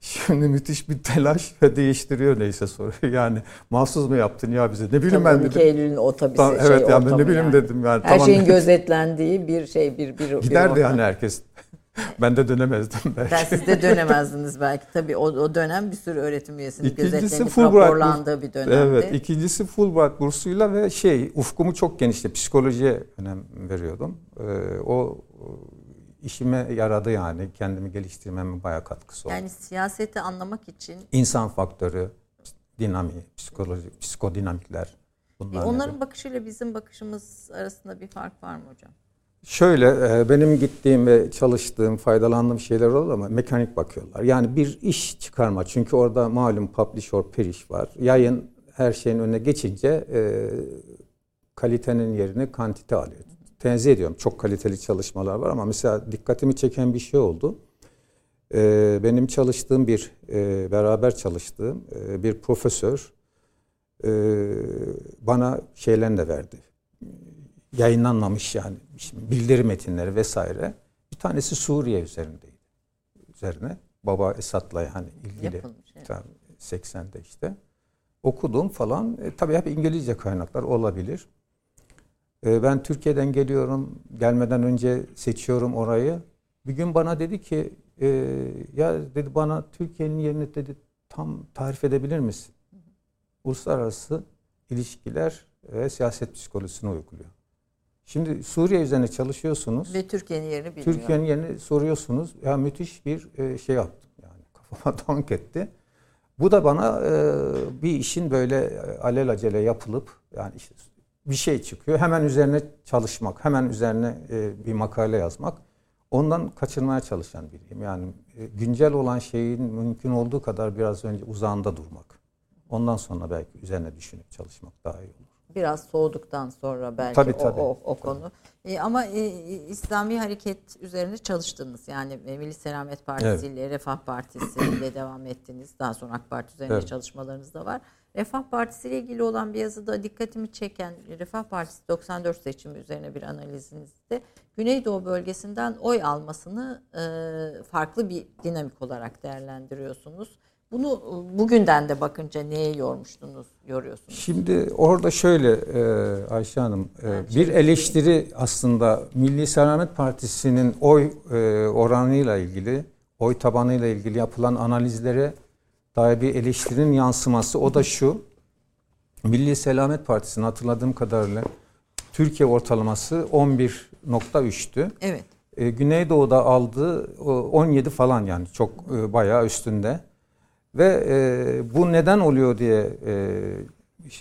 Şimdi müthiş bir telaş ve değiştiriyor neyse soruyu. Yani mahsus mu yaptın ya bize? Ne bileyim ben dedim. Eylül'ün otobüsü tamam, Evet yani ne bileyim yani. dedim. Yani, Her tamam. şeyin gözetlendiği bir şey bir bir Giderdi bir yani herkes. ben de dönemezdim belki. Ben siz de dönemezdiniz belki. Tabii o, o dönem bir sürü öğretim üyesinin gözetlenip raporlandığı bir dönemdi. Evet. ikincisi Fulbright bursuyla ve şey ufkumu çok genişti. Psikolojiye önem veriyordum. Ee, o işime yaradı yani. Kendimi geliştirmeme bayağı katkısı oldu. Yani siyaseti anlamak için insan faktörü, dinamiği, psikoloji, psikodinamikler. Bunlar e onların nedir? bakışıyla bizim bakışımız arasında bir fark var mı hocam? Şöyle e, benim gittiğim ve çalıştığım, faydalandığım şeyler oldu ama mekanik bakıyorlar. Yani bir iş çıkarma. Çünkü orada malum publish or perish var. Yayın her şeyin önüne geçince e, kalitenin yerini kantite alıyor. Tenzih ediyorum. Çok kaliteli çalışmalar var ama mesela dikkatimi çeken bir şey oldu. E, benim çalıştığım bir, e, beraber çalıştığım e, bir profesör e, bana şeylerini de verdi yayınlanmamış yani bildiri metinleri vesaire. Bir tanesi Suriye üzerindeydi. Üzerine Baba Esad'la yani ilgili Yapılmış, evet. 80'de işte. Okudum falan. E, tabii hep İngilizce kaynaklar olabilir. E, ben Türkiye'den geliyorum. Gelmeden önce seçiyorum orayı. Bir gün bana dedi ki e, ya dedi bana Türkiye'nin yerini dedi tam tarif edebilir misin? Uluslararası ilişkiler ve siyaset psikolojisini uyguluyor. Şimdi Suriye üzerine çalışıyorsunuz. Ve Türkiye'nin yerini bilmiyor. Türkiye'nin yerini soruyorsunuz. Ya müthiş bir e, şey yaptım yani. Kafama dank etti. Bu da bana e, bir işin böyle e, alelacele yapılıp yani işte bir şey çıkıyor. Hemen üzerine çalışmak, hemen üzerine bir makale yazmak. Ondan kaçırmaya çalışan biriyim. Yani güncel olan şeyin mümkün olduğu kadar biraz önce uzağında durmak. Ondan sonra belki üzerine düşünüp çalışmak daha iyi olur biraz soğuduktan sonra belki tabii, tabii, o, o, o konu. E, ama e, İslami hareket üzerine çalıştınız. Yani e, Milli Selamet Partisi evet. ile Refah Partisi ile devam ettiniz. Daha sonra AK Parti üzerinde evet. çalışmalarınız da var. Refah Partisi ile ilgili olan bir yazıda dikkatimi çeken Refah Partisi 94 seçimi üzerine bir analizinizde Güneydoğu bölgesinden oy almasını e, farklı bir dinamik olarak değerlendiriyorsunuz. Bunu e, bugünden de bakınca neye yormuştunuz, yoruyorsunuz? Şimdi orada şöyle e, Ayşe Hanım, e, bir eleştiri aslında Milli Selamet Partisi'nin oy oranıyla ilgili, oy tabanıyla ilgili yapılan analizlere dair bir eleştirinin yansıması. O da şu, Milli Selamet Partisi'nin hatırladığım kadarıyla Türkiye ortalaması 11.3'tü. Evet. Güneydoğu'da aldığı 17 falan yani çok bayağı üstünde. Ve e, bu neden oluyor diye e,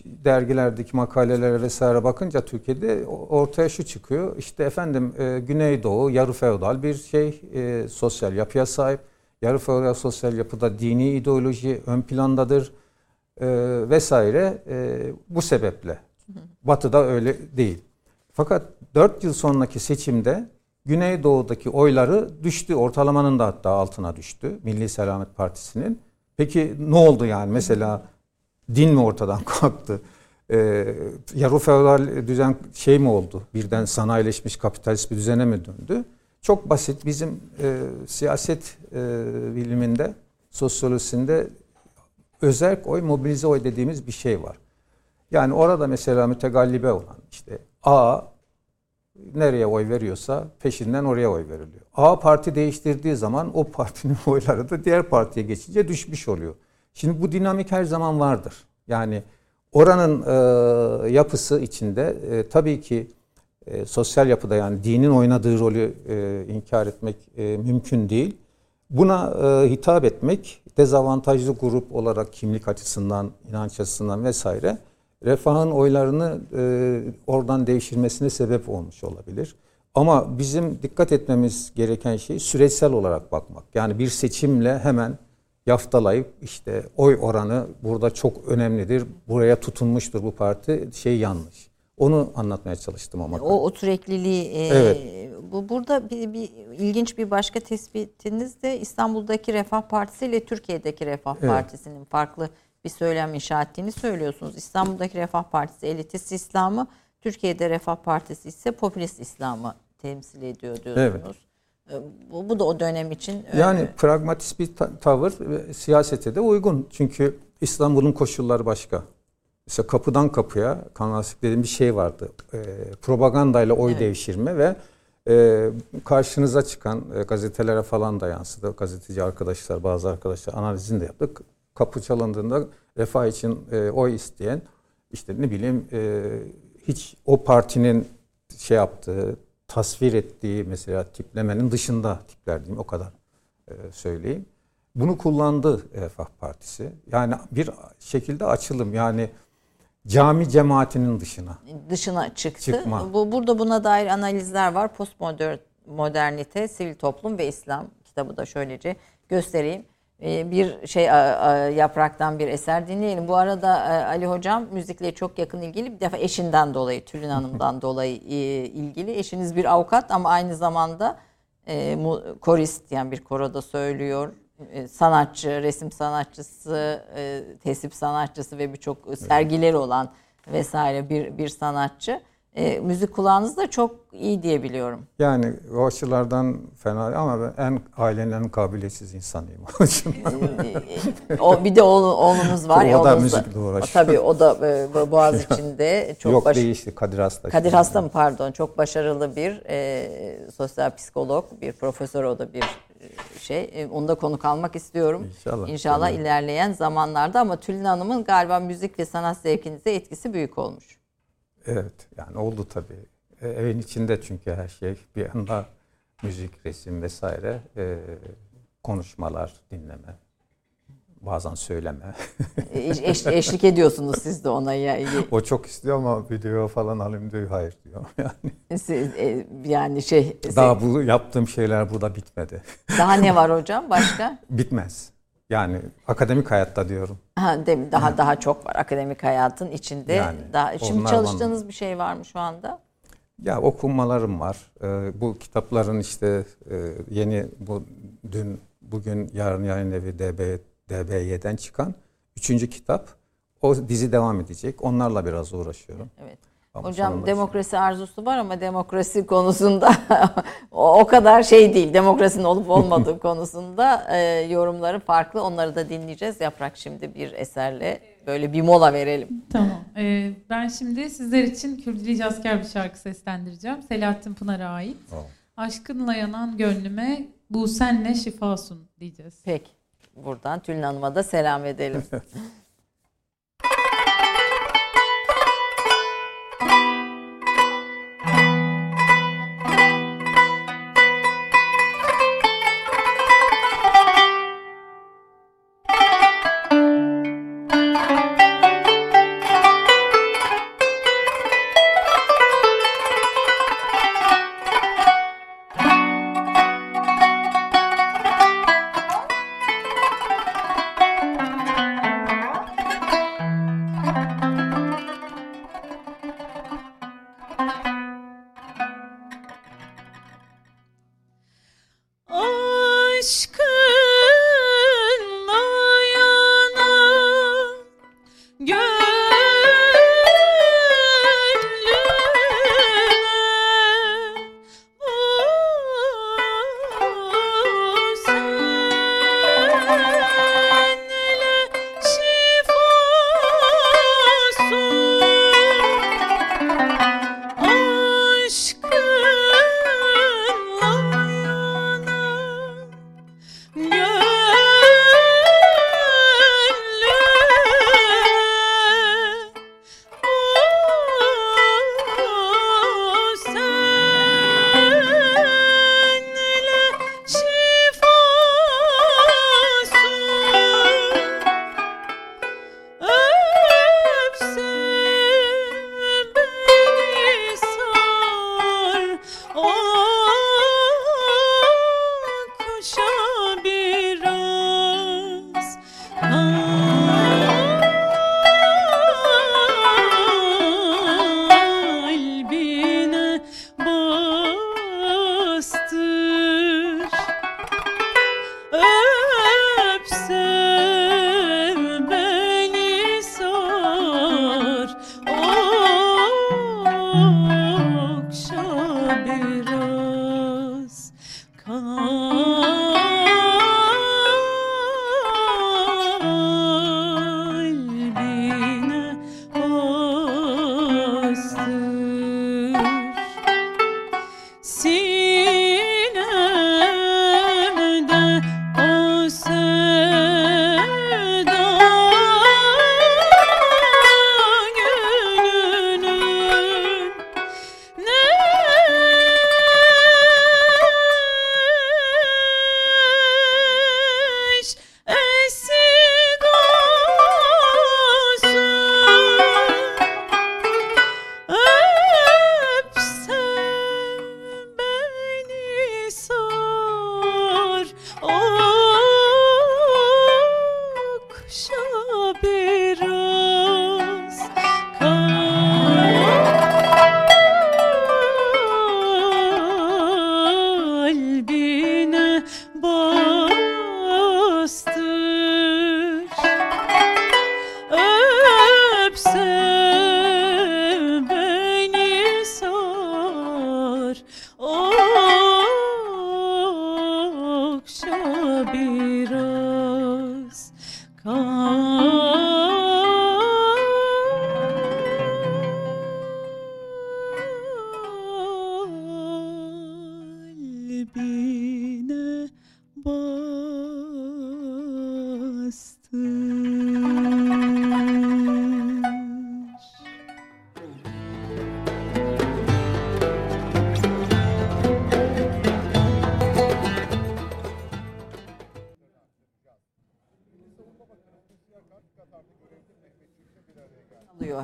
dergilerdeki makalelere vesaire bakınca Türkiye'de ortaya şu çıkıyor. İşte efendim e, Güneydoğu yarı feodal bir şey e, sosyal yapıya sahip. Yarı feodal sosyal yapıda dini ideoloji ön plandadır e, vesaire. E, bu sebeple. Batı'da öyle değil. Fakat 4 yıl sonraki seçimde Güneydoğu'daki oyları düştü. Ortalamanın da hatta altına düştü. Milli Selamet Partisi'nin. Peki ne oldu yani mesela din mi ortadan kalktı? Ee, yarı feodal düzen şey mi oldu? Birden sanayileşmiş kapitalist bir düzene mi döndü? Çok basit bizim e, siyaset e, biliminde, sosyolojisinde özel oy, mobilize oy dediğimiz bir şey var. Yani orada mesela mütegallibe olan işte A nereye oy veriyorsa peşinden oraya oy veriliyor. A parti değiştirdiği zaman o partinin oyları da diğer partiye geçince düşmüş oluyor. Şimdi bu dinamik her zaman vardır. Yani oranın e, yapısı içinde e, tabii ki e, sosyal yapıda yani dinin oynadığı rolü e, inkar etmek e, mümkün değil. Buna e, hitap etmek dezavantajlı grup olarak kimlik açısından, inanç açısından vesaire refahın oylarını e, oradan devşirmesine sebep olmuş olabilir. Ama bizim dikkat etmemiz gereken şey süreçsel olarak bakmak. Yani bir seçimle hemen yaftalayıp işte oy oranı burada çok önemlidir. Buraya tutunmuştur bu parti. Şey yanlış. Onu anlatmaya çalıştım ama. O, o sürekliliği e, evet. bu burada bir, bir ilginç bir başka tespitiniz de İstanbul'daki Refah Partisi ile Türkiye'deki Refah evet. Partisi'nin farklı bir söylem inşa ettiğini söylüyorsunuz. İstanbul'daki Refah Partisi elitist İslam'ı, Türkiye'de Refah Partisi ise popülist İslam'ı temsil ediyor diyorsunuz. Evet. Bu, bu da o dönem için yani öyle. pragmatist bir tavır ve siyasete de uygun. Çünkü İstanbul'un koşulları başka. Mesela kapıdan kapıya dediğim bir şey vardı. E, propagandayla oy evet. devşirme ve e, karşınıza çıkan e, gazetelere falan da yansıdı. Gazeteci arkadaşlar, bazı arkadaşlar analizini de yaptık. Kapı çalındığında refah için e, oy isteyen işte ne bileyim e, hiç o partinin şey yaptığı, tasvir ettiği mesela tiplemenin dışında tipler diyeyim o kadar e, söyleyeyim. Bunu kullandı Refah Partisi. Yani bir şekilde açılım yani cami cemaatinin dışına. Dışına çıktı. Çıkma. Bu burada buna dair analizler var. Postmodern modernite, sivil toplum ve İslam kitabı da şöylece göstereyim. Ee, bir şey yapraktan bir eser dinleyelim. Bu arada e, Ali hocam müzikle çok yakın ilgili bir defa eşinden dolayı Tülin Hanım'dan dolayı e, ilgili. Eşiniz bir avukat ama aynı zamanda e, korist yani bir koroda söylüyor. Sanatçı, resim sanatçısı, tesip sanatçısı ve birçok sergileri olan vesaire bir bir sanatçı e, müzik kulağınız da çok iyi diye biliyorum. Yani o açılardan fena ama ben en ailenin en kabiliyetsiz insanıyım. o bir de oğlu, oğlumuz var. O ya, da müzikle uğraşıyor. Tabii o da e, Boğaz içinde çok Yok baş... değişti Kadir Hasta. Kadir Hasta mı pardon çok başarılı bir e, sosyal psikolog, bir profesör o da bir e, şey. E, onu da konuk almak istiyorum. İnşallah. İnşallah ilerleyen zamanlarda ama Tülin Hanım'ın galiba müzik ve sanat zevkinize etkisi büyük olmuş. Evet yani oldu tabii. E, evin içinde çünkü her şey bir anda müzik, resim vesaire e, konuşmalar, dinleme, bazen söyleme. Eş, eşlik ediyorsunuz siz de ona ya. O çok istiyor ama video falan alayım diyor. Hayır diyor yani. Siz, e, yani şey. Daha bu yaptığım şeyler burada bitmedi. Daha ne var hocam başka? Bitmez. Yani akademik hayatta diyorum. Ha, değil mi? Daha daha çok var akademik hayatın içinde. Yani, daha şimdi çalıştığınız bana... bir şey var mı şu anda? Ya okunmalarım var. Ee, bu kitapların işte e, yeni bu dün bugün yarın yayın evi DB DBY'den çıkan üçüncü kitap. O dizi devam edecek. Onlarla biraz uğraşıyorum. Evet. Ama Hocam demokrasi arzusu var ama demokrasi konusunda o kadar şey değil. Demokrasinin olup olmadığı konusunda e, yorumları farklı. Onları da dinleyeceğiz. Yaprak şimdi bir eserle böyle bir mola verelim. Tamam. Ee, ben şimdi sizler için Kürdili Asker bir şarkı seslendireceğim. Selahattin Pınar'a ait. Oh. Aşkınla yanan gönlüme bu senle şifasun diyeceğiz. Peki. Buradan Tülin Hanım'a da selam edelim.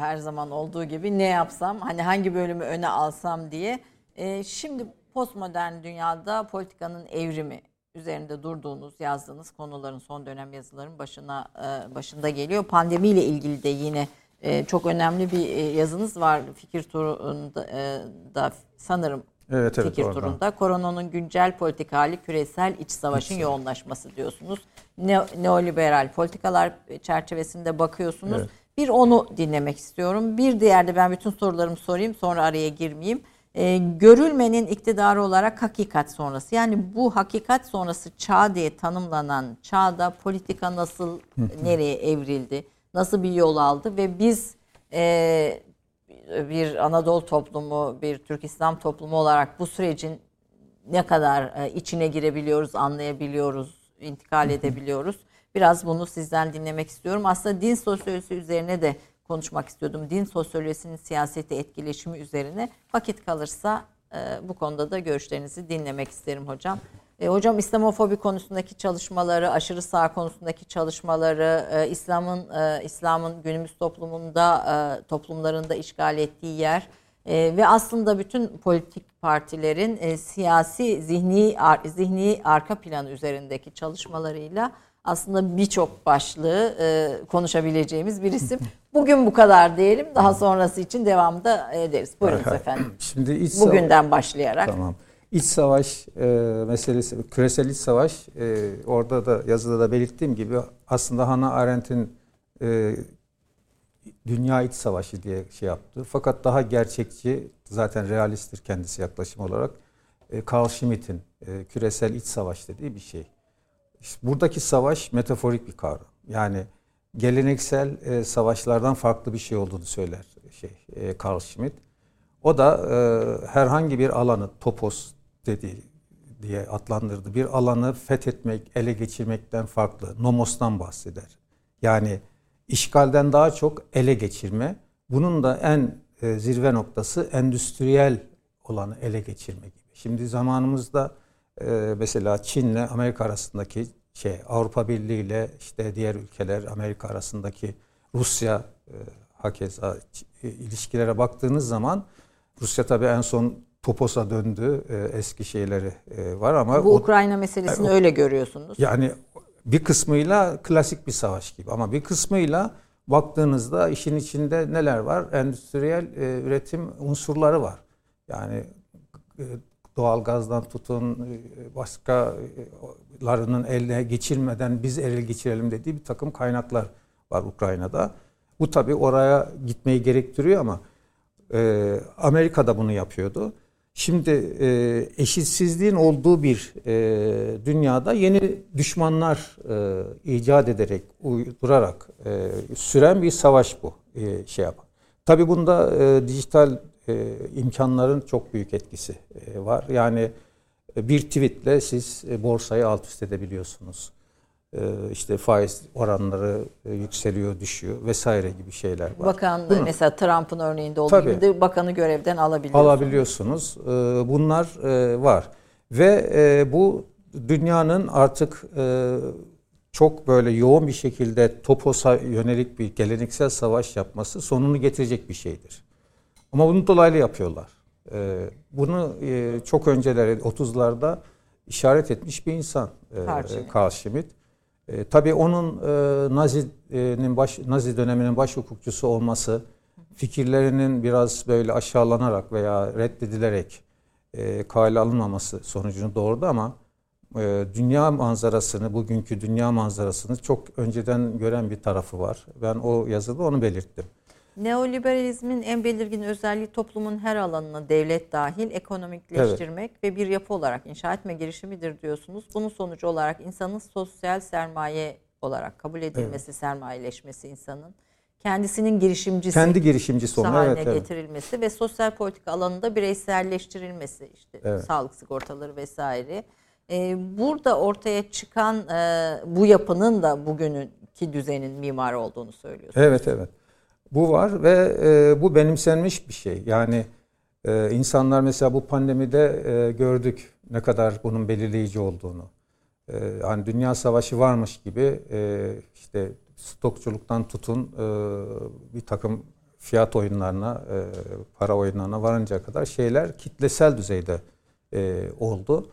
her zaman olduğu gibi ne yapsam hani hangi bölümü öne alsam diye. E, şimdi postmodern dünyada politikanın evrimi üzerinde durduğunuz, yazdığınız konuların son dönem yazıların başına e, başında geliyor. Pandemiyle ilgili de yine e, çok önemli bir e, yazınız var fikir turunda e, da sanırım evet, evet, fikir oradan. turunda. Koronanın güncel politik hali küresel iç savaşın iç yoğunlaşması diyorsunuz. Ne, neoliberal politikalar çerçevesinde bakıyorsunuz. Evet. Bir onu dinlemek istiyorum. Bir diğer de ben bütün sorularımı sorayım sonra araya girmeyeyim. Ee, görülmenin iktidarı olarak hakikat sonrası. Yani bu hakikat sonrası çağ diye tanımlanan çağda politika nasıl nereye evrildi? Nasıl bir yol aldı ve biz e, bir Anadolu toplumu, bir Türk İslam toplumu olarak bu sürecin ne kadar e, içine girebiliyoruz, anlayabiliyoruz, intikal edebiliyoruz. Biraz bunu sizden dinlemek istiyorum. Aslında din sosyolojisi üzerine de konuşmak istiyordum. Din sosyolojisinin siyaseti etkileşimi üzerine. Vakit kalırsa e, bu konuda da görüşlerinizi dinlemek isterim hocam. E, hocam İslamofobi konusundaki çalışmaları, aşırı sağ konusundaki çalışmaları, e, İslam'ın e, İslam'ın günümüz toplumunda e, toplumlarında işgal ettiği yer e, ve aslında bütün politik partilerin e, siyasi zihni ar, zihni arka planı üzerindeki çalışmalarıyla aslında birçok başlığı e, konuşabileceğimiz bir isim. Bugün bu kadar diyelim. Daha sonrası için devamda ederiz. Buyurunuz efendim. Şimdi iç Bugünden başlayarak. Tamam. İç savaş e, meselesi, küresel iç savaş e, orada da yazıda da belirttiğim gibi aslında Hannah Arendt'in e, dünya iç savaşı diye şey yaptı. Fakat daha gerçekçi, zaten realisttir kendisi yaklaşım olarak. E, Carl Schmitt'in e, küresel iç savaş dediği bir şey. İşte buradaki savaş metaforik bir kavram. Yani geleneksel e, savaşlardan farklı bir şey olduğunu söyler şey e, Carl Schmitt. O da e, herhangi bir alanı topos dediği diye adlandırdı. Bir alanı fethetmek, ele geçirmekten farklı. Nomos'tan bahseder. Yani işgalden daha çok ele geçirme. Bunun da en e, zirve noktası endüstriyel olanı ele geçirme gibi. Şimdi zamanımızda e, mesela Çin'le Amerika arasındaki şey Avrupa Birliği ile işte diğer ülkeler Amerika arasındaki Rusya e, hakeza e, ilişkilere baktığınız zaman Rusya tabii en son Topos'a döndü. E, eski şeyleri e, var ama bu o, Ukrayna meselesini e, öyle görüyorsunuz. Yani bir kısmıyla klasik bir savaş gibi ama bir kısmıyla baktığınızda işin içinde neler var? Endüstriyel e, üretim unsurları var. Yani e, doğal gazdan tutun e, başkalarının eline geçirmeden biz ele geçirelim dediği bir takım kaynaklar var Ukrayna'da. Bu tabi oraya gitmeyi gerektiriyor ama e, Amerika da bunu yapıyordu. Şimdi e, eşitsizliğin olduğu bir e, dünyada yeni düşmanlar e, icat ederek, uydurarak e, süren bir savaş bu e, şey yapan. Tabi bunda e, dijital e, imkanların çok büyük etkisi e, var. Yani e, bir tweetle siz e, borsayı alt üst edebiliyorsunuz. E, işte faiz oranları e, yükseliyor, düşüyor vesaire gibi şeyler var. Bakan mesela Trump'ın örneğinde olduğu Tabii, gibi de bakanı görevden alabiliyorsunuz. Alabiliyorsunuz. E, bunlar e, var. Ve e, bu dünyanın artık e, çok böyle yoğun bir şekilde toposa yönelik bir geleneksel savaş yapması sonunu getirecek bir şeydir. Ama bunu dolaylı yapıyorlar. Ee, bunu e, çok önceleri 30'larda işaret etmiş bir insan e, Carl Schmitt. E, tabii onun e, Nazi'nin baş, Nazi döneminin baş hukukçusu olması, fikirlerinin biraz böyle aşağılanarak veya reddedilerek e, kale alınmaması sonucunu doğurdu ama e, dünya manzarasını, bugünkü dünya manzarasını çok önceden gören bir tarafı var. Ben o yazıda onu belirttim. Neoliberalizmin en belirgin özelliği toplumun her alanına devlet dahil ekonomikleştirmek evet. ve bir yapı olarak inşa etme girişimidir diyorsunuz. Bunun sonucu olarak insanın sosyal sermaye olarak kabul edilmesi, evet. sermayeleşmesi insanın kendisinin girişimcisi kendi girişimcisi olma haline evet, getirilmesi evet. ve sosyal politika alanında bireyselleştirilmesi işte evet. sağlık sigortaları vesaire. Ee, burada ortaya çıkan e, bu yapının da bugününki düzenin mimarı olduğunu söylüyorsunuz. Evet evet. Bu var ve e, bu benimsenmiş bir şey. Yani e, insanlar mesela bu pandemide e, gördük ne kadar bunun belirleyici olduğunu. E, hani dünya savaşı varmış gibi e, işte stokçuluktan tutun e, bir takım fiyat oyunlarına, e, para oyunlarına varınca kadar şeyler kitlesel düzeyde e, oldu.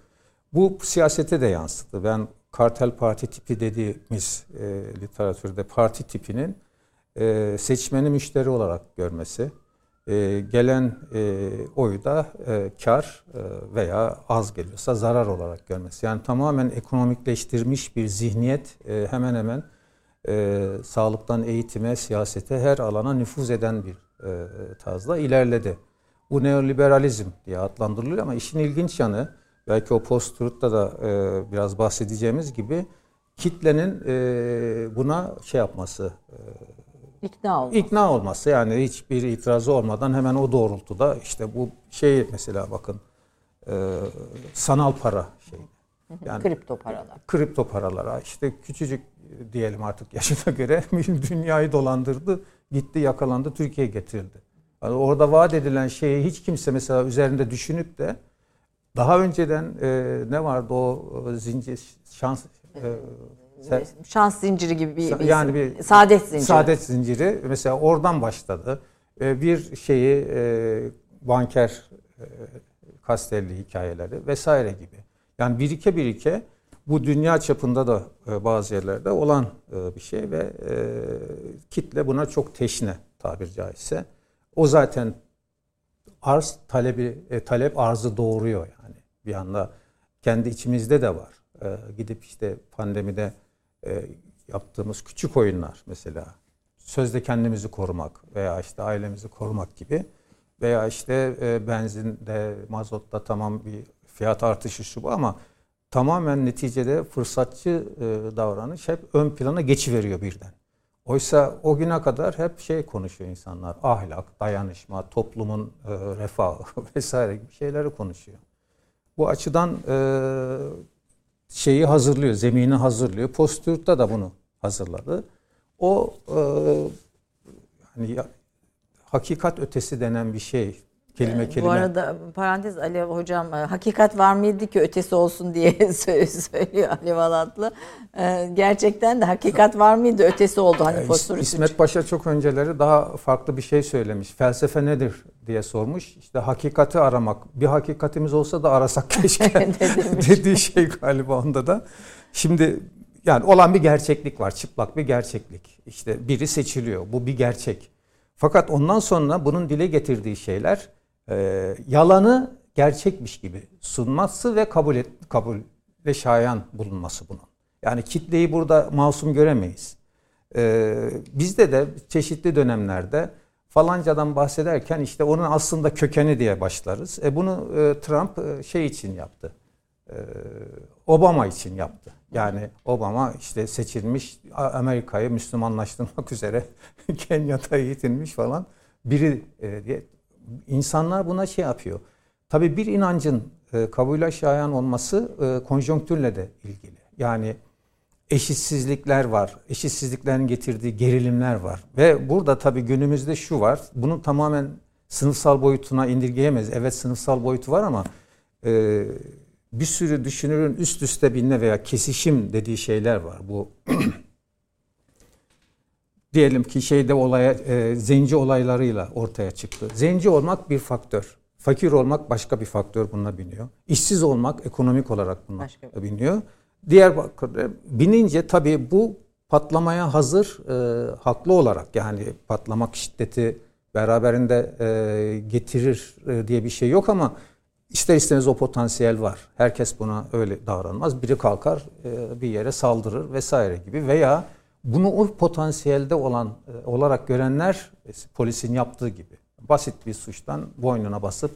Bu siyasete de yansıdı. Ben kartel parti tipi dediğimiz e, literatürde parti tipinin e, seçmeni müşteri olarak görmesi, e, gelen e, oyu da e, kar e, veya az geliyorsa zarar olarak görmesi. Yani tamamen ekonomikleştirmiş bir zihniyet e, hemen hemen e, sağlıktan eğitime, siyasete her alana nüfuz eden bir e, tarzda ilerledi. Bu neoliberalizm diye adlandırılıyor ama işin ilginç yanı belki o post-truth'ta da e, biraz bahsedeceğimiz gibi kitlenin e, buna şey yapması, e, İkna olması. İkna olması yani hiçbir itirazı olmadan hemen o doğrultuda işte bu şey mesela bakın e, sanal para şey. Yani kripto paralar. Kripto paralara işte küçücük diyelim artık yaşına göre dünyayı dolandırdı, gitti yakalandı, Türkiye'ye getirildi. Yani orada vaat edilen şeyi hiç kimse mesela üzerinde düşünüp de daha önceden e, ne vardı o zincir şans e, şans zinciri gibi bir, bir yani bir saadet zinciri. Saadet zinciri mesela oradan başladı. Bir şeyi e, banker e, Kastelli hikayeleri vesaire gibi. Yani birike birike bu dünya çapında da e, bazı yerlerde olan bir şey ve kitle buna çok teşne tabir caizse. O zaten arz talebi talep arzı doğuruyor yani bir anda kendi içimizde de var. Gidip işte pandemide e, yaptığımız küçük oyunlar mesela sözde kendimizi korumak veya işte ailemizi korumak gibi veya işte e, benzinde, mazotta tamam bir fiyat artışı şu bu ama tamamen neticede fırsatçı e, davranış hep ön plana geçiveriyor birden. Oysa o güne kadar hep şey konuşuyor insanlar. Ahlak, dayanışma, toplumun e, refahı vesaire gibi şeyleri konuşuyor. Bu açıdan e, şeyi hazırlıyor, zemini hazırlıyor. Postürk'te da bunu hazırladı. O e, hani ya, hakikat ötesi denen bir şey kelime ee, kelime. Bu arada parantez Alev hocam e, hakikat var mıydı ki ötesi olsun diye söylüyor Alev Alatlı. Ee, gerçekten de hakikat var mıydı ötesi oldu hani postür İsmet Paşa çok önceleri daha farklı bir şey söylemiş. Felsefe nedir diye sormuş. İşte hakikati aramak. Bir hakikatimiz olsa da arasak keşke dediği şey galiba onda da. Şimdi yani olan bir gerçeklik var. Çıplak bir gerçeklik. İşte biri seçiliyor. Bu bir gerçek. Fakat ondan sonra bunun dile getirdiği şeyler e, yalanı gerçekmiş gibi sunması ve kabul et, kabul ve şayan bulunması bunun. Yani kitleyi burada masum göremeyiz. E, bizde de çeşitli dönemlerde falancadan bahsederken işte onun aslında kökeni diye başlarız. E bunu e, Trump e, şey için yaptı. E, Obama için yaptı. Yani Obama işte seçilmiş Amerika'yı Müslümanlaştırmak üzere Kenya'da eğitilmiş falan biri e, diye insanlar buna şey yapıyor. Tabii bir inancın e, kabule şayan olması e, konjonktürle de ilgili. Yani eşitsizlikler var. Eşitsizliklerin getirdiği gerilimler var. Ve burada tabii günümüzde şu var. Bunu tamamen sınıfsal boyutuna indirgeyemeyiz. Evet sınıfsal boyutu var ama e, bir sürü düşünürün üst üste binme veya kesişim dediği şeyler var. Bu diyelim ki şeyde olaya e, zenci olaylarıyla ortaya çıktı. Zenci olmak bir faktör. Fakir olmak başka bir faktör bununla biniyor. İşsiz olmak ekonomik olarak bununla başka. biniyor. Diğer binince tabii bu patlamaya hazır e, haklı olarak yani patlamak şiddeti beraberinde e, getirir e, diye bir şey yok ama ister istemez o potansiyel var. Herkes buna öyle davranmaz. Biri kalkar e, bir yere saldırır vesaire gibi veya bunu o potansiyelde olan e, olarak görenler e, polisin yaptığı gibi basit bir suçtan boynuna basıp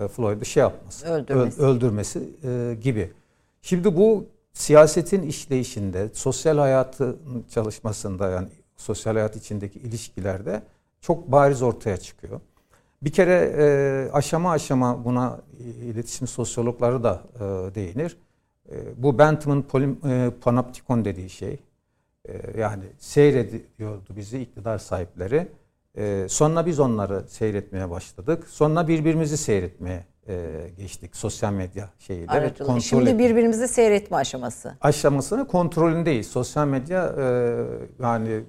e, Floyd'u şey yapması, öldürmesi, öldürmesi e, gibi. Şimdi bu siyasetin işleyişinde, sosyal hayatın çalışmasında yani sosyal hayat içindeki ilişkilerde çok bariz ortaya çıkıyor. Bir kere e, aşama aşama buna iletişim sosyologları da e, değinir. E, bu Bentham'ın e, panoptikon dediği şey. E, yani seyrediyordu bizi iktidar sahipleri. E, sonra biz onları seyretmeye başladık. Sonra birbirimizi seyretmeye e, geçtik sosyal medya şeyiyle. Kontrol Şimdi birbirimizi seyretme aşaması. Aşamasını kontrolündeyiz. Sosyal medya e, yani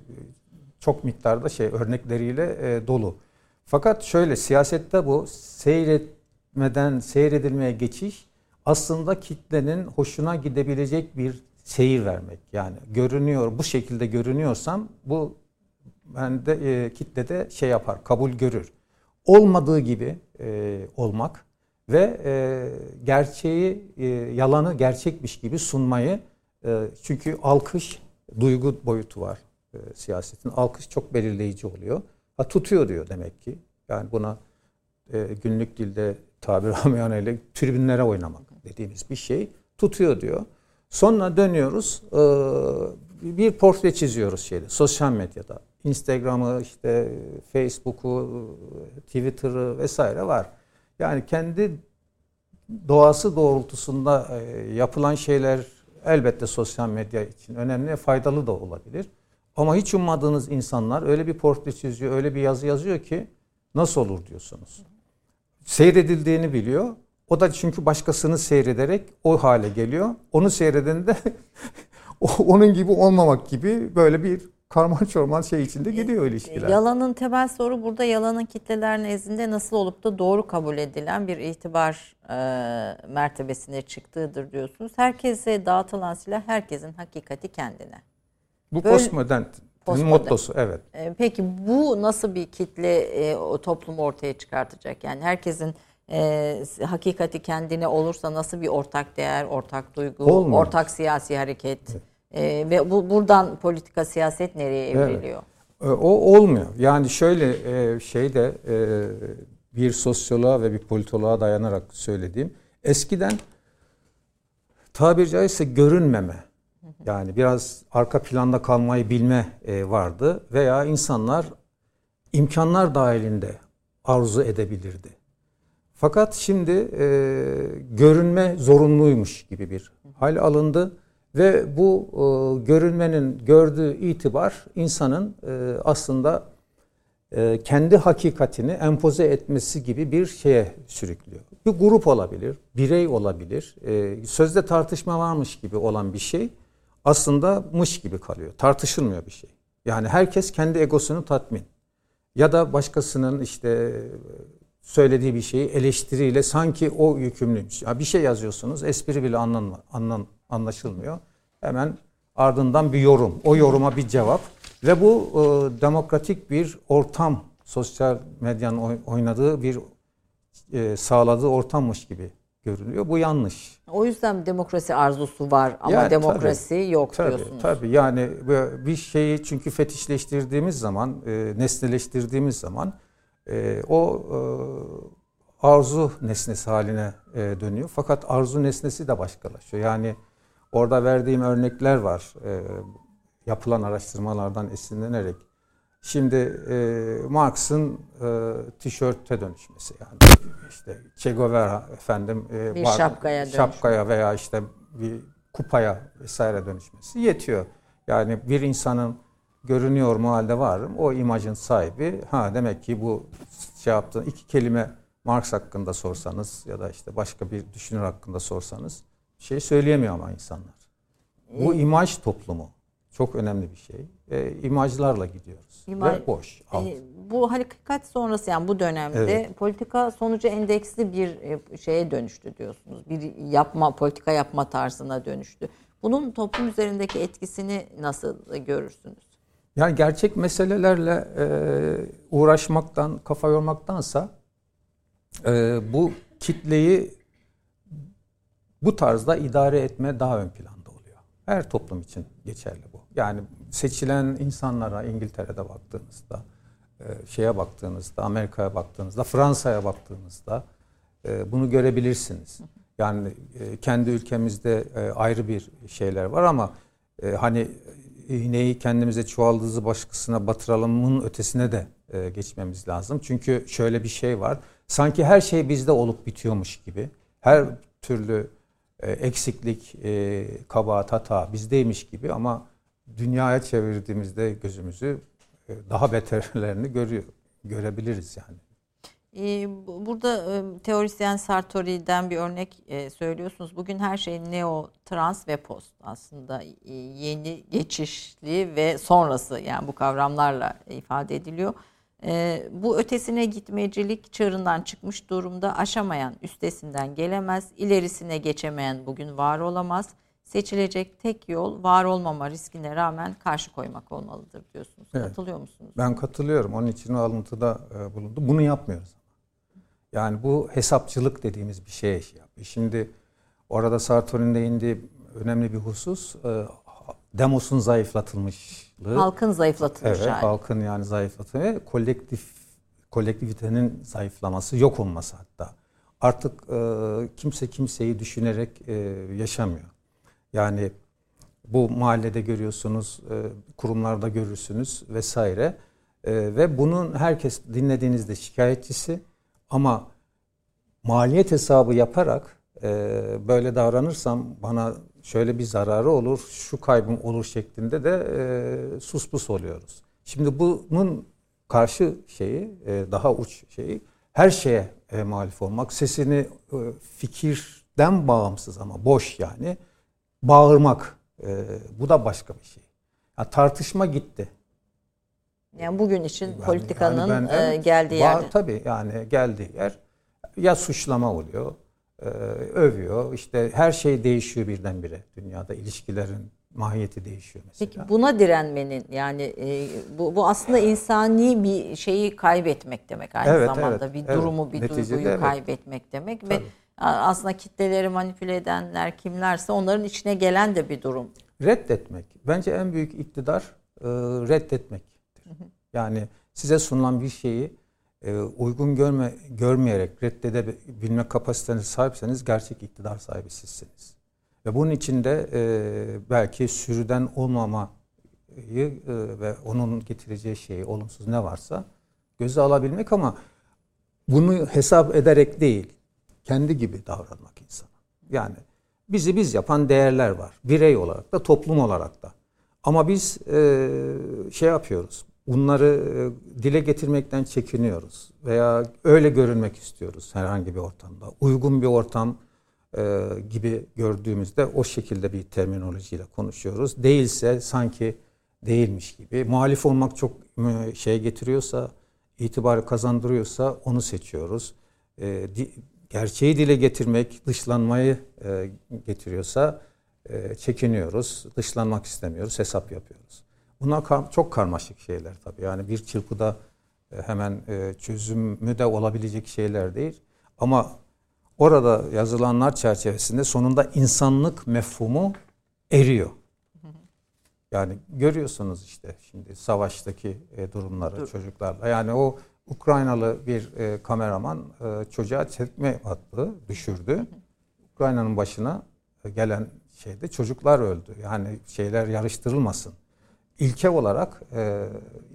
çok miktarda şey örnekleriyle e, dolu. Fakat şöyle siyasette bu seyretmeden seyredilmeye geçiş aslında kitlenin hoşuna gidebilecek bir seyir vermek. Yani görünüyor bu şekilde görünüyorsam bu bende e, kitlede şey yapar kabul görür. Olmadığı gibi e, olmak ve e, gerçeği e, yalanı gerçekmiş gibi sunmayı e, çünkü alkış duygu boyutu var e, siyasetin. Alkış çok belirleyici oluyor. Ha tutuyor diyor demek ki. Yani buna e, günlük dilde tabir ile tribünlere oynamak dediğimiz bir şey tutuyor diyor. Sonra dönüyoruz e, bir portre çiziyoruz şeyde sosyal medyada. Instagram'ı işte Facebook'u, Twitter'ı vesaire var. Yani kendi doğası doğrultusunda e, yapılan şeyler elbette sosyal medya için önemli, faydalı da olabilir. Ama hiç ummadığınız insanlar öyle bir portre çiziyor, öyle bir yazı yazıyor ki nasıl olur diyorsunuz. Seyredildiğini biliyor. O da çünkü başkasını seyrederek o hale geliyor. Onu seyredende onun gibi olmamak gibi böyle bir karman çorman şey içinde gidiyor ilişkiler. Yalanın temel soru burada yalanın kitleler nezdinde nasıl olup da doğru kabul edilen bir itibar e, mertebesine çıktığıdır diyorsunuz. Herkese dağıtılan silah herkesin hakikati kendine. Bu Böyle, postmodern mottosu evet. E, peki bu nasıl bir kitle e, o toplumu ortaya çıkartacak? Yani herkesin e, hakikati kendine olursa nasıl bir ortak değer, ortak duygu, Olmuyor. ortak siyasi hareket evet. e, ve bu buradan politika siyaset nereye evriliyor? Evet. O olmuyor. Yani şöyle e, şeyde e, bir sosyoloğa ve bir politoloğa dayanarak söylediğim eskiden tabiri caizse görünmeme yani biraz arka planda kalmayı bilme e, vardı veya insanlar imkanlar dahilinde arzu edebilirdi. Fakat şimdi e, görünme zorunluymuş gibi bir hal alındı ve bu e, görünmenin gördüğü itibar insanın e, aslında e, kendi hakikatini empoze etmesi gibi bir şeye sürüklüyor. Bir grup olabilir, birey olabilir, e, sözde tartışma varmış gibi olan bir şey aslında mış gibi kalıyor. Tartışılmıyor bir şey. Yani herkes kendi egosunu tatmin. Ya da başkasının işte söylediği bir şeyi eleştiriyle sanki o yükümlüymüş. Ya bir şey yazıyorsunuz, espri bile anlanma, anlan, anlaşılmıyor. Hemen ardından bir yorum, o yoruma bir cevap ve bu e, demokratik bir ortam, sosyal medyanın oynadığı bir e, sağladığı ortammış gibi görünüyor. Bu yanlış. O yüzden demokrasi arzusu var ama yani, demokrasi tabii, yok tabii, diyorsunuz. Tabii yani bir şeyi çünkü fetişleştirdiğimiz zaman, e, nesneleştirdiğimiz zaman e, o e, arzu nesnesi haline e, dönüyor. Fakat arzu nesnesi de başkalaşıyor. Yani orada verdiğim örnekler var. E, yapılan araştırmalardan esinlenerek. Şimdi e, Marx'ın e, tişörte dönüşmesi yani işte Che Guevara efendim e, bir şapkaya, şapkaya veya işte bir kupaya vesaire dönüşmesi yetiyor. Yani bir insanın görünüyor mu halde varım o imajın sahibi ha demek ki bu şey yaptığın iki kelime Marx hakkında sorsanız ya da işte başka bir düşünür hakkında sorsanız şey söyleyemiyor ama insanlar. Bu imaj toplumu çok önemli bir şey. E, imajlarla gidiyoruz. İmaj, Ve boş. E, bu hakikat sonrası yani bu dönemde evet. politika sonucu endeksli bir e, şeye dönüştü diyorsunuz. Bir yapma politika yapma tarzına dönüştü. Bunun toplum üzerindeki etkisini nasıl görürsünüz? Yani gerçek meselelerle e, uğraşmaktan, kafa yormaktansa e, bu kitleyi bu tarzda idare etme daha ön planda oluyor. Her toplum için geçerli bu. Yani seçilen insanlara İngiltere'de baktığınızda, e, şeye baktığınızda, Amerika'ya baktığınızda, Fransa'ya baktığınızda e, bunu görebilirsiniz. Yani e, kendi ülkemizde e, ayrı bir şeyler var ama e, hani iğneyi kendimize çuvaldızı başkasına batıralımın ötesine de e, geçmemiz lazım. Çünkü şöyle bir şey var. Sanki her şey bizde olup bitiyormuş gibi. Her türlü e, eksiklik, e, kabahat, hata bizdeymiş gibi ama dünyaya çevirdiğimizde gözümüzü e, daha beterlerini görüyor, görebiliriz yani. Ee, burada e, teorisyen Sartori'den bir örnek e, söylüyorsunuz. Bugün her şey neo, trans ve post aslında e, yeni, geçişli ve sonrası yani bu kavramlarla ifade ediliyor. Bu ötesine gitmecilik çığırından çıkmış durumda aşamayan üstesinden gelemez, ilerisine geçemeyen bugün var olamaz. Seçilecek tek yol var olmama riskine rağmen karşı koymak olmalıdır diyorsunuz. Evet. Katılıyor musunuz? Ben katılıyorum. Onun için o alıntıda bulundum. Bunu yapmıyoruz. Yani bu hesapçılık dediğimiz bir şey yapıyor. Şimdi orada Sartre'nin değindiği önemli bir husus e, Demos'un zayıflatılmışlığı. Halkın zayıflatılmış evet, hali. halkın yani zayıflatılması ve kolektif kolektivitenin zayıflaması, yok olması hatta. Artık e, kimse kimseyi düşünerek e, yaşamıyor. Yani bu mahallede görüyorsunuz, e, kurumlarda görürsünüz vesaire. E, ve bunun herkes dinlediğinizde şikayetçisi ama maliyet hesabı yaparak e, böyle davranırsam bana şöyle bir zararı olur, şu kaybım olur şeklinde de e, suspus oluyoruz. Şimdi bunun karşı şeyi, e, daha uç şeyi her şeye e, muhalif olmak, sesini e, fikirden bağımsız ama boş yani bağırmak. E, bu da başka bir şey. Yani tartışma gitti. Yani bugün için yani, politikanın yani ben, e, geldiği yer. Tabii yani geldiği yer ya suçlama oluyor, e, övüyor. İşte her şey değişiyor birdenbire dünyada. ilişkilerin mahiyeti değişiyor mesela. Peki buna direnmenin yani e, bu, bu aslında insani bir şeyi kaybetmek demek aynı evet, zamanda evet, bir evet. durumu bir Neticede duyguyu evet. kaybetmek demek Tabii. ve aslında kitleleri manipüle edenler kimlerse onların içine gelen de bir durum. Reddetmek. Bence en büyük iktidar e, reddetmek. Yani size sunulan bir şeyi e, uygun görme, görmeyerek reddedebilme kapasiteniz sahipseniz gerçek iktidar sahibi sizsiniz. Ve bunun içinde e, belki sürüden olmamayı e, ve onun getireceği şeyi olumsuz ne varsa göze alabilmek ama bunu hesap ederek değil, kendi gibi davranmak insana. Yani bizi biz yapan değerler var. Birey olarak da, toplum olarak da. Ama biz e, şey yapıyoruz, bunları e, dile getirmekten çekiniyoruz veya öyle görünmek istiyoruz herhangi bir ortamda. Uygun bir ortam e, gibi gördüğümüzde o şekilde bir terminolojiyle konuşuyoruz. Değilse sanki değilmiş gibi. Muhalif olmak çok e, şey getiriyorsa, itibarı kazandırıyorsa onu seçiyoruz. Gerçeği dile getirmek, dışlanmayı getiriyorsa çekiniyoruz, dışlanmak istemiyoruz, hesap yapıyoruz. Bunlar kar, çok karmaşık şeyler tabii. Yani bir çırpıda e, hemen e, çözümü de olabilecek şeyler değil. Ama orada yazılanlar çerçevesinde sonunda insanlık mefhumu eriyor. Yani görüyorsunuz işte şimdi savaştaki e, durumları Dur. çocuklarla. Yani o Ukraynalı bir kameraman çocuğa çekme attı, düşürdü. Ukrayna'nın başına gelen şeyde çocuklar öldü. Yani şeyler yarıştırılmasın ilke olarak e,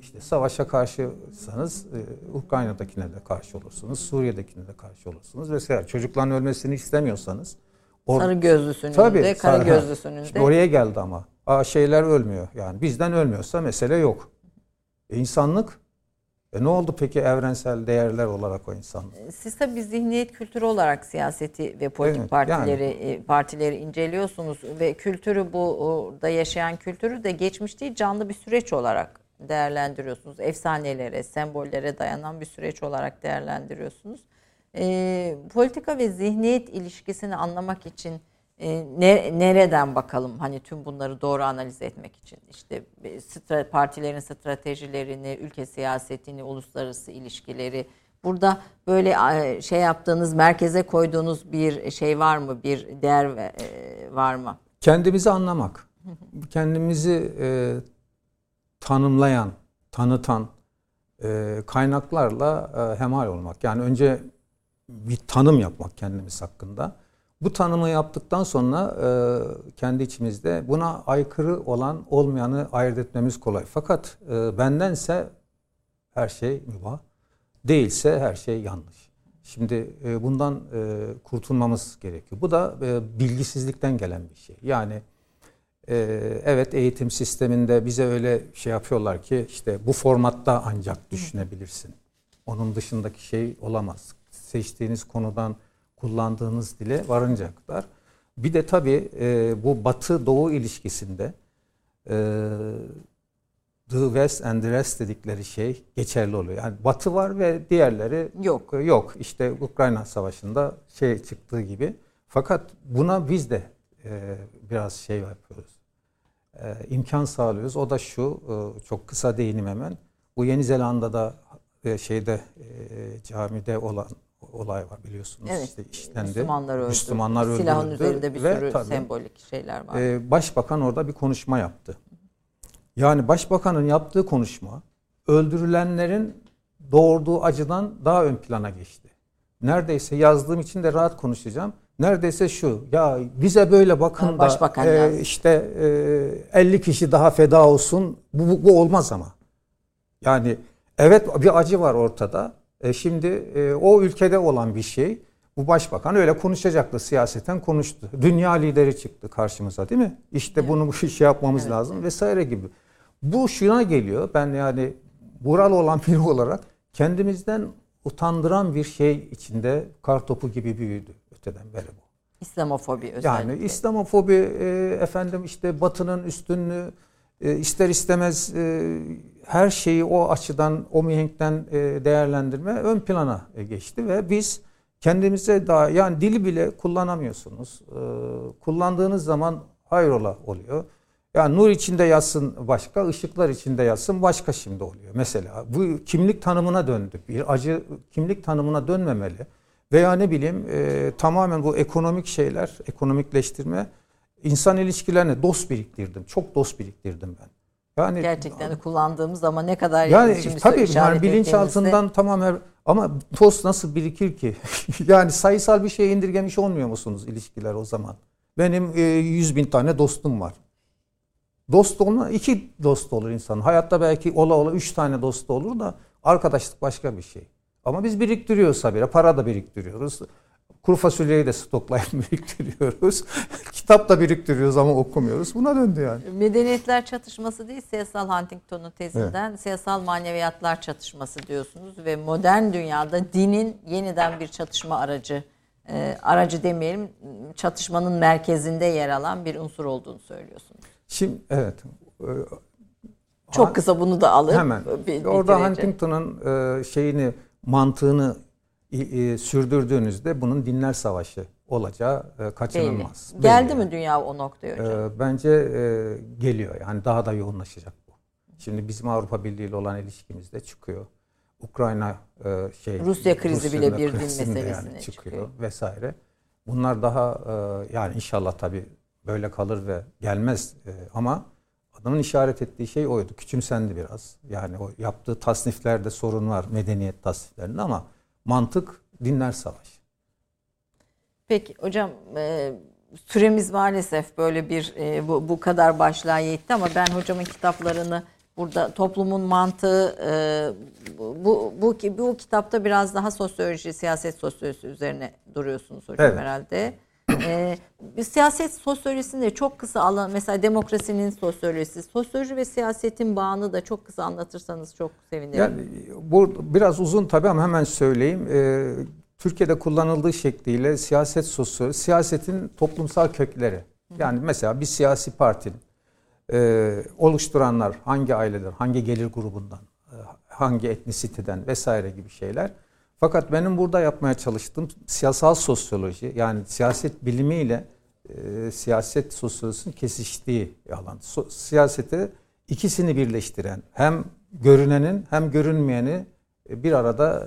işte savaşa karşıysanız e, Ukrayna'dakine de karşı olursunuz, Suriye'dekine de karşı olursunuz vesaire. Çocukların ölmesini istemiyorsanız or- sarı gözlüsünün tabii, de, kara sarı, gözlüsünün işte oraya geldi ama. Aa, şeyler ölmüyor. Yani bizden ölmüyorsa mesele yok. E, insanlık e ne oldu peki evrensel değerler olarak o insan? E, siz tabii zihniyet kültürü olarak siyaseti ve politik evet, partileri yani. E, partileri inceliyorsunuz ve kültürü bu da yaşayan kültürü de geçmiş değil canlı bir süreç olarak değerlendiriyorsunuz. Efsanelere, sembollere dayanan bir süreç olarak değerlendiriyorsunuz. E, politika ve zihniyet ilişkisini anlamak için e, ne, nereden bakalım hani tüm bunları doğru analiz etmek için işte stra, partilerin stratejilerini, ülke siyasetini, uluslararası ilişkileri burada böyle şey yaptığınız merkeze koyduğunuz bir şey var mı bir değer e, var mı? Kendimizi anlamak, kendimizi e, tanımlayan, tanıtan e, kaynaklarla e, hemal olmak. Yani önce bir tanım yapmak kendimiz hakkında. Bu tanımı yaptıktan sonra e, kendi içimizde buna aykırı olan olmayanı ayırt etmemiz kolay. Fakat e, bendense her şey mübah, değilse her şey yanlış. Şimdi e, bundan e, kurtulmamız gerekiyor. Bu da e, bilgisizlikten gelen bir şey. Yani e, evet eğitim sisteminde bize öyle şey yapıyorlar ki işte bu formatta ancak düşünebilirsin. Onun dışındaki şey olamaz. Seçtiğiniz konudan kullandığınız dile varıncaklar. Bir de tabii e, bu Batı-Doğu ilişkisinde e, The West and the Rest dedikleri şey geçerli oluyor. Yani Batı var ve diğerleri yok. Yok. İşte Ukrayna Savaşı'nda şey çıktığı gibi. Fakat buna biz de e, biraz şey yapıyoruz. E, imkan sağlıyoruz. O da şu, e, çok kısa değinim hemen. Bu Yeni Zelanda'da e, şeyde e, camide olan olay var biliyorsunuz. Evet. İşte işlendi. Müslümanlar öldü. Müslümanlar öldü. Silahın üzerinde bir Ve sürü tabii, sembolik şeyler var. E, başbakan orada bir konuşma yaptı. Yani başbakanın yaptığı konuşma öldürülenlerin doğurduğu acıdan daha ön plana geçti. Neredeyse yazdığım için de rahat konuşacağım. Neredeyse şu ya bize böyle bakın da Başbakan e, işte e, 50 kişi daha feda olsun bu, bu, bu olmaz ama. Yani evet bir acı var ortada. E, şimdi e, o ülkede olan bir şey. Bu başbakan öyle konuşacaktı siyaseten konuştu. Dünya lideri çıktı karşımıza değil mi? İşte evet. bunu bu şey yapmamız evet. lazım vesaire gibi. Bu şuna geliyor. Ben yani buralı olan biri olarak kendimizden utandıran bir şey içinde kartopu gibi büyüdü öteden beri bu. İslamofobi özellikle. Yani İslamofobi e, efendim işte batının üstünlüğü e, ister istemez e, her şeyi o açıdan o mihenkten e, değerlendirme ön plana e, geçti ve biz kendimize daha yani dili bile kullanamıyorsunuz. E, kullandığınız zaman hayrola oluyor. Yani nur içinde yazsın başka, ışıklar içinde yazsın başka şimdi oluyor. Mesela bu kimlik tanımına döndü. Bir acı kimlik tanımına dönmemeli. Veya ne bileyim e, tamamen bu ekonomik şeyler, ekonomikleştirme insan ilişkilerine dost biriktirdim. Çok dost biriktirdim ben. Yani gerçekten de kullandığımız ama ne kadar yani şimdi tabii yani bilinçaltından tamam her ama dost nasıl birikir ki? yani sayısal bir şey indirgemiş olmuyor musunuz ilişkiler o zaman? Benim e, 100 bin tane dostum var. Dost olma iki dost olur insan. Hayatta belki ola ola üç tane dost olur da arkadaşlık başka bir şey. Ama biz biriktiriyoruz habire. Para da biriktiriyoruz. Kuru fasulyeyi de stoklayıp biriktiriyoruz. Kitap da biriktiriyoruz ama okumuyoruz. Buna döndü yani. Medeniyetler çatışması değil, siyasal Huntington'un tezinden evet. siyasal maneviyatlar çatışması diyorsunuz ve modern dünyada dinin yeniden bir çatışma aracı, e, aracı demeyelim, çatışmanın merkezinde yer alan bir unsur olduğunu söylüyorsunuz. Şimdi evet. Çok kısa bunu da alıp hemen. Orada Huntington'un e, şeyini mantığını sürdürdüğünüzde bunun dinler savaşı olacağı e, kaçınılmaz. Belli. Geldi Belli. mi dünya o noktaya hocam? E, bence geliyor. Yani daha da yoğunlaşacak bu. Şimdi bizim Avrupa Birliği ile olan ilişkimizde çıkıyor. Ukrayna şey Rusya krizi Rusya bile bir din meselesine yani çıkıyor, çıkıyor vesaire. Bunlar daha yani inşallah tabii böyle kalır ve gelmez ama adamın işaret ettiği şey oydu. Küçümsendi biraz. Yani o yaptığı tasniflerde sorun var medeniyet tasniflerinde ama mantık dinler savaş. Peki hocam e, süremiz maalesef böyle bir e, bu, bu kadar başlığa yetti ama ben hocamın kitaplarını burada toplumun mantığı e, bu, bu bu kitapta biraz daha sosyoloji, siyaset sosyolojisi üzerine duruyorsunuz hocam evet. herhalde. Ee, siyaset sosyolojisinde çok kısa alan mesela demokrasinin sosyolojisi, sosyoloji ve siyasetin bağını da çok kısa anlatırsanız çok sevinirim. Yani bu biraz uzun tabii ama hemen söyleyeyim. Ee, Türkiye'de kullanıldığı şekliyle siyaset sosyolojisi, siyasetin toplumsal kökleri. Yani mesela bir siyasi partinin e, oluşturanlar hangi aileden, hangi gelir grubundan, e, hangi etnisiteden vesaire gibi şeyler fakat benim burada yapmaya çalıştığım siyasal sosyoloji yani siyaset bilimiyle e, siyaset sosyolojisinin kesiştiği alan. So, siyasete ikisini birleştiren hem görünenin hem görünmeyeni bir arada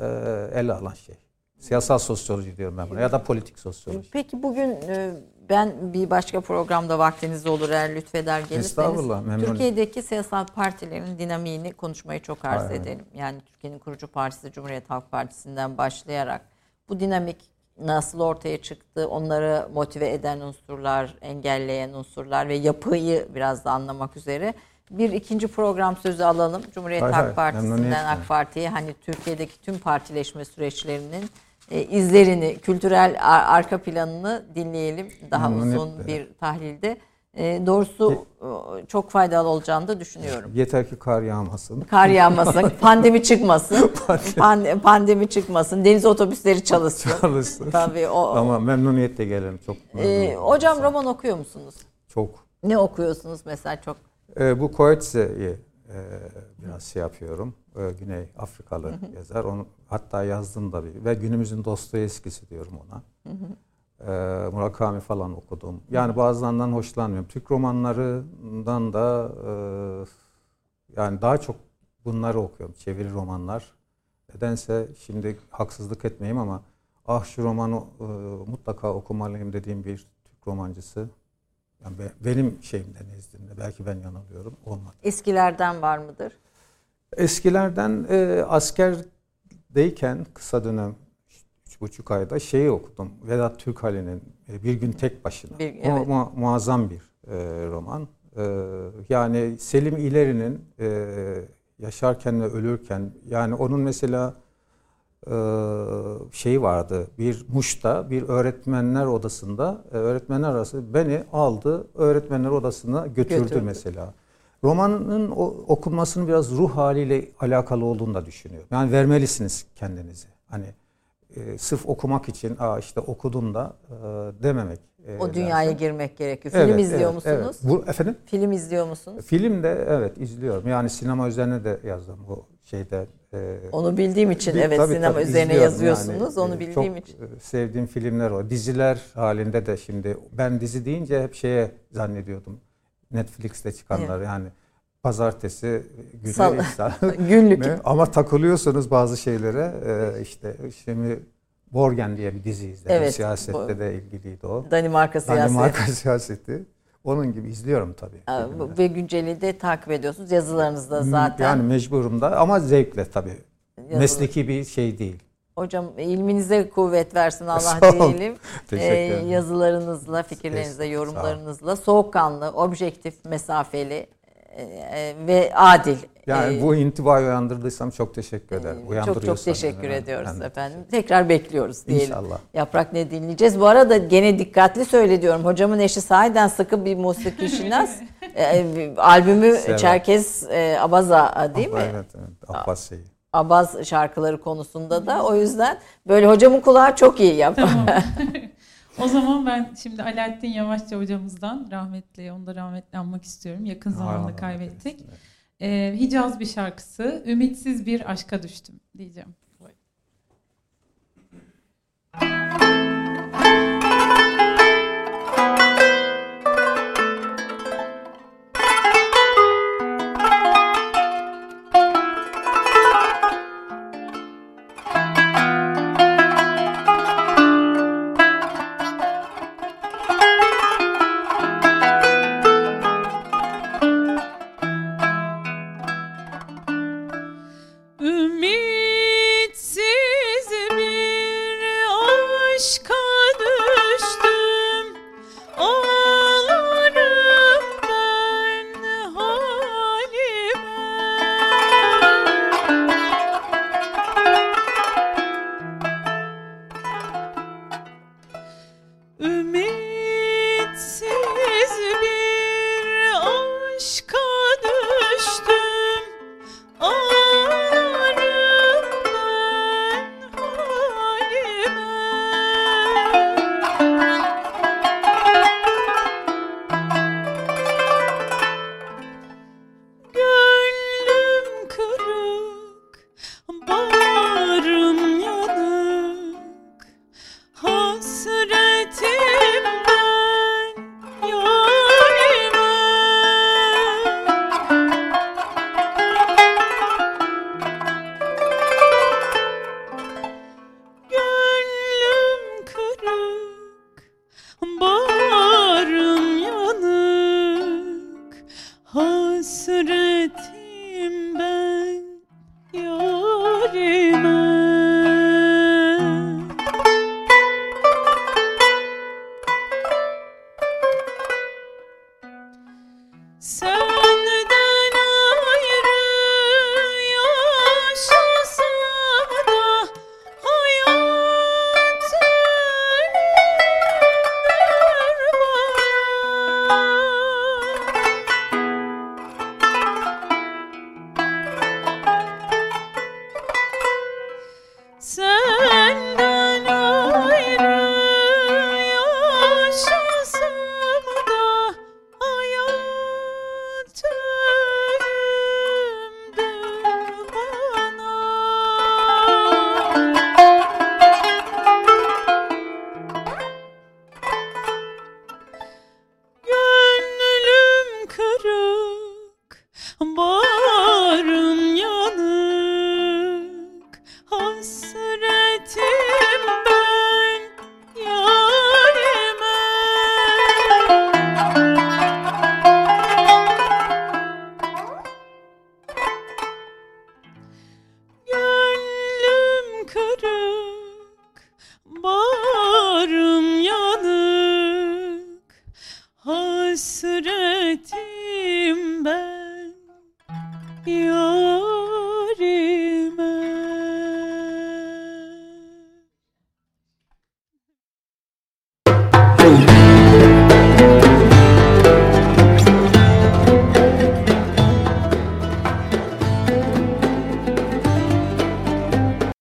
e, ele alan şey. Siyasal sosyoloji diyorum ben buna ya da politik sosyoloji. Peki bugün e, ben bir başka programda vaktiniz olur eğer lütfeder gelirseniz. Türkiye'deki siyasal partilerin dinamiğini konuşmayı çok arz Aynen. edelim. Yani Türkiye'nin kurucu partisi Cumhuriyet Halk Partisi'nden başlayarak bu dinamik nasıl ortaya çıktı, onları motive eden unsurlar, engelleyen unsurlar ve yapıyı biraz da anlamak üzere bir ikinci program sözü alalım. Cumhuriyet hay Halk hay, Partisi'nden AK Parti'ye hani Türkiye'deki tüm partileşme süreçlerinin e, izlerini, kültürel ar- arka planını dinleyelim daha uzun bir tahlilde. E, doğrusu e, çok faydalı olacağını da düşünüyorum. Yeter ki kar yağmasın. Kar yağmasın, pandemi çıkmasın. pandemi. pandemi çıkmasın, deniz otobüsleri çalışsın. Çalışsın. Tabii o. Ama memnuniyetle gelelim çok. E, hocam roman okuyor musunuz? Çok. Ne okuyorsunuz mesela çok? E, bu Coetze'yi e, biraz şey yapıyorum. E, Güney Afrikalı yazar. Onu hatta yazdım da bir ve günümüzün Dostoyevskisi diyorum ona. E, Murakami falan okudum. Yani bazılarından hoşlanmıyorum. Türk romanlarından da e, yani daha çok bunları okuyorum. Çeviri romanlar. Nedense şimdi haksızlık etmeyeyim ama ah şu romanı e, mutlaka okumalıyım dediğim bir Türk romancısı yani benim şeyimde nezdimde belki ben yanılıyorum olmadı. Eskilerden var mıdır? Eskilerden e, askerdeyken kısa dönem üç buçuk ayda şeyi okudum. Vedat Türkali'nin e, Bir Gün Tek Başına. Bir, evet. O mu, muazzam bir e, roman. E, yani Selim İleri'nin e, yaşarken ve ölürken yani onun mesela e, şeyi vardı. Bir Muş'ta bir öğretmenler odasında e, öğretmenler arası beni aldı öğretmenler odasına götürdü, götürdü. mesela. Romanın okunmasının biraz ruh haliyle alakalı olduğunu da düşünüyorum. Yani vermelisiniz kendinizi. Hani e, sırf okumak için Aa işte okudum da e, dememek. E, o dünyaya lazım. girmek gerekiyor. Film evet, izliyor evet, musunuz? Evet. Bu efendim? Film izliyor musunuz? Film de evet izliyorum. Yani sinema üzerine de yazdım bu şeyde. E, Onu bildiğim için bir, evet tabii, sinema tabii, üzerine yazıyorsunuz. Yani, Onu bildiğim çok için. Çok sevdiğim filmler o. Diziler halinde de şimdi ben dizi deyince hep şeye zannediyordum. Netflix'te çıkanlar evet. yani pazartesi günü Sal- günlük ama takılıyorsunuz bazı şeylere ee, işte şimdi Borgen diye bir dizi izledim. Evet, Siyasette bu, de ilgiliydi o. Danimarka siyaseti. Danimarka siyaseti. Onun gibi izliyorum tabii. Aa, ve günceli de takip ediyorsunuz yazılarınızda zaten. Yani mecburum da ama zevkle tabii. Yazılı. Mesleki bir şey değil. Hocam ilminize kuvvet versin Allah diyelim. ee, yazılarınızla, fikirlerinizle, yorumlarınızla soğukkanlı, objektif, mesafeli ve adil. Yani ee, bu intibayı uyandırdıysam çok teşekkür ederim. Çok çok teşekkür yani. ediyoruz ben efendim. Tekrar bekliyoruz diyelim. İnşallah. Yaprak ne dinleyeceğiz? Bu arada gene dikkatli söyle diyorum. Hocamın eşi sahiden sıkı bir musiki şinas. e, albümü Selam. Çerkez e, Abaza değil mi? Evet, evet. Abbas şeyi. Abaz şarkıları konusunda da o yüzden böyle hocamın kulağı çok iyi yap. Tamam. o zaman ben şimdi Alaaddin Yavaşça hocamızdan rahmetli, onu da rahmetli anmak istiyorum. Yakın zamanda kaybettik. Ee, Hicaz bir şarkısı, Ümitsiz bir aşka düştüm diyeceğim.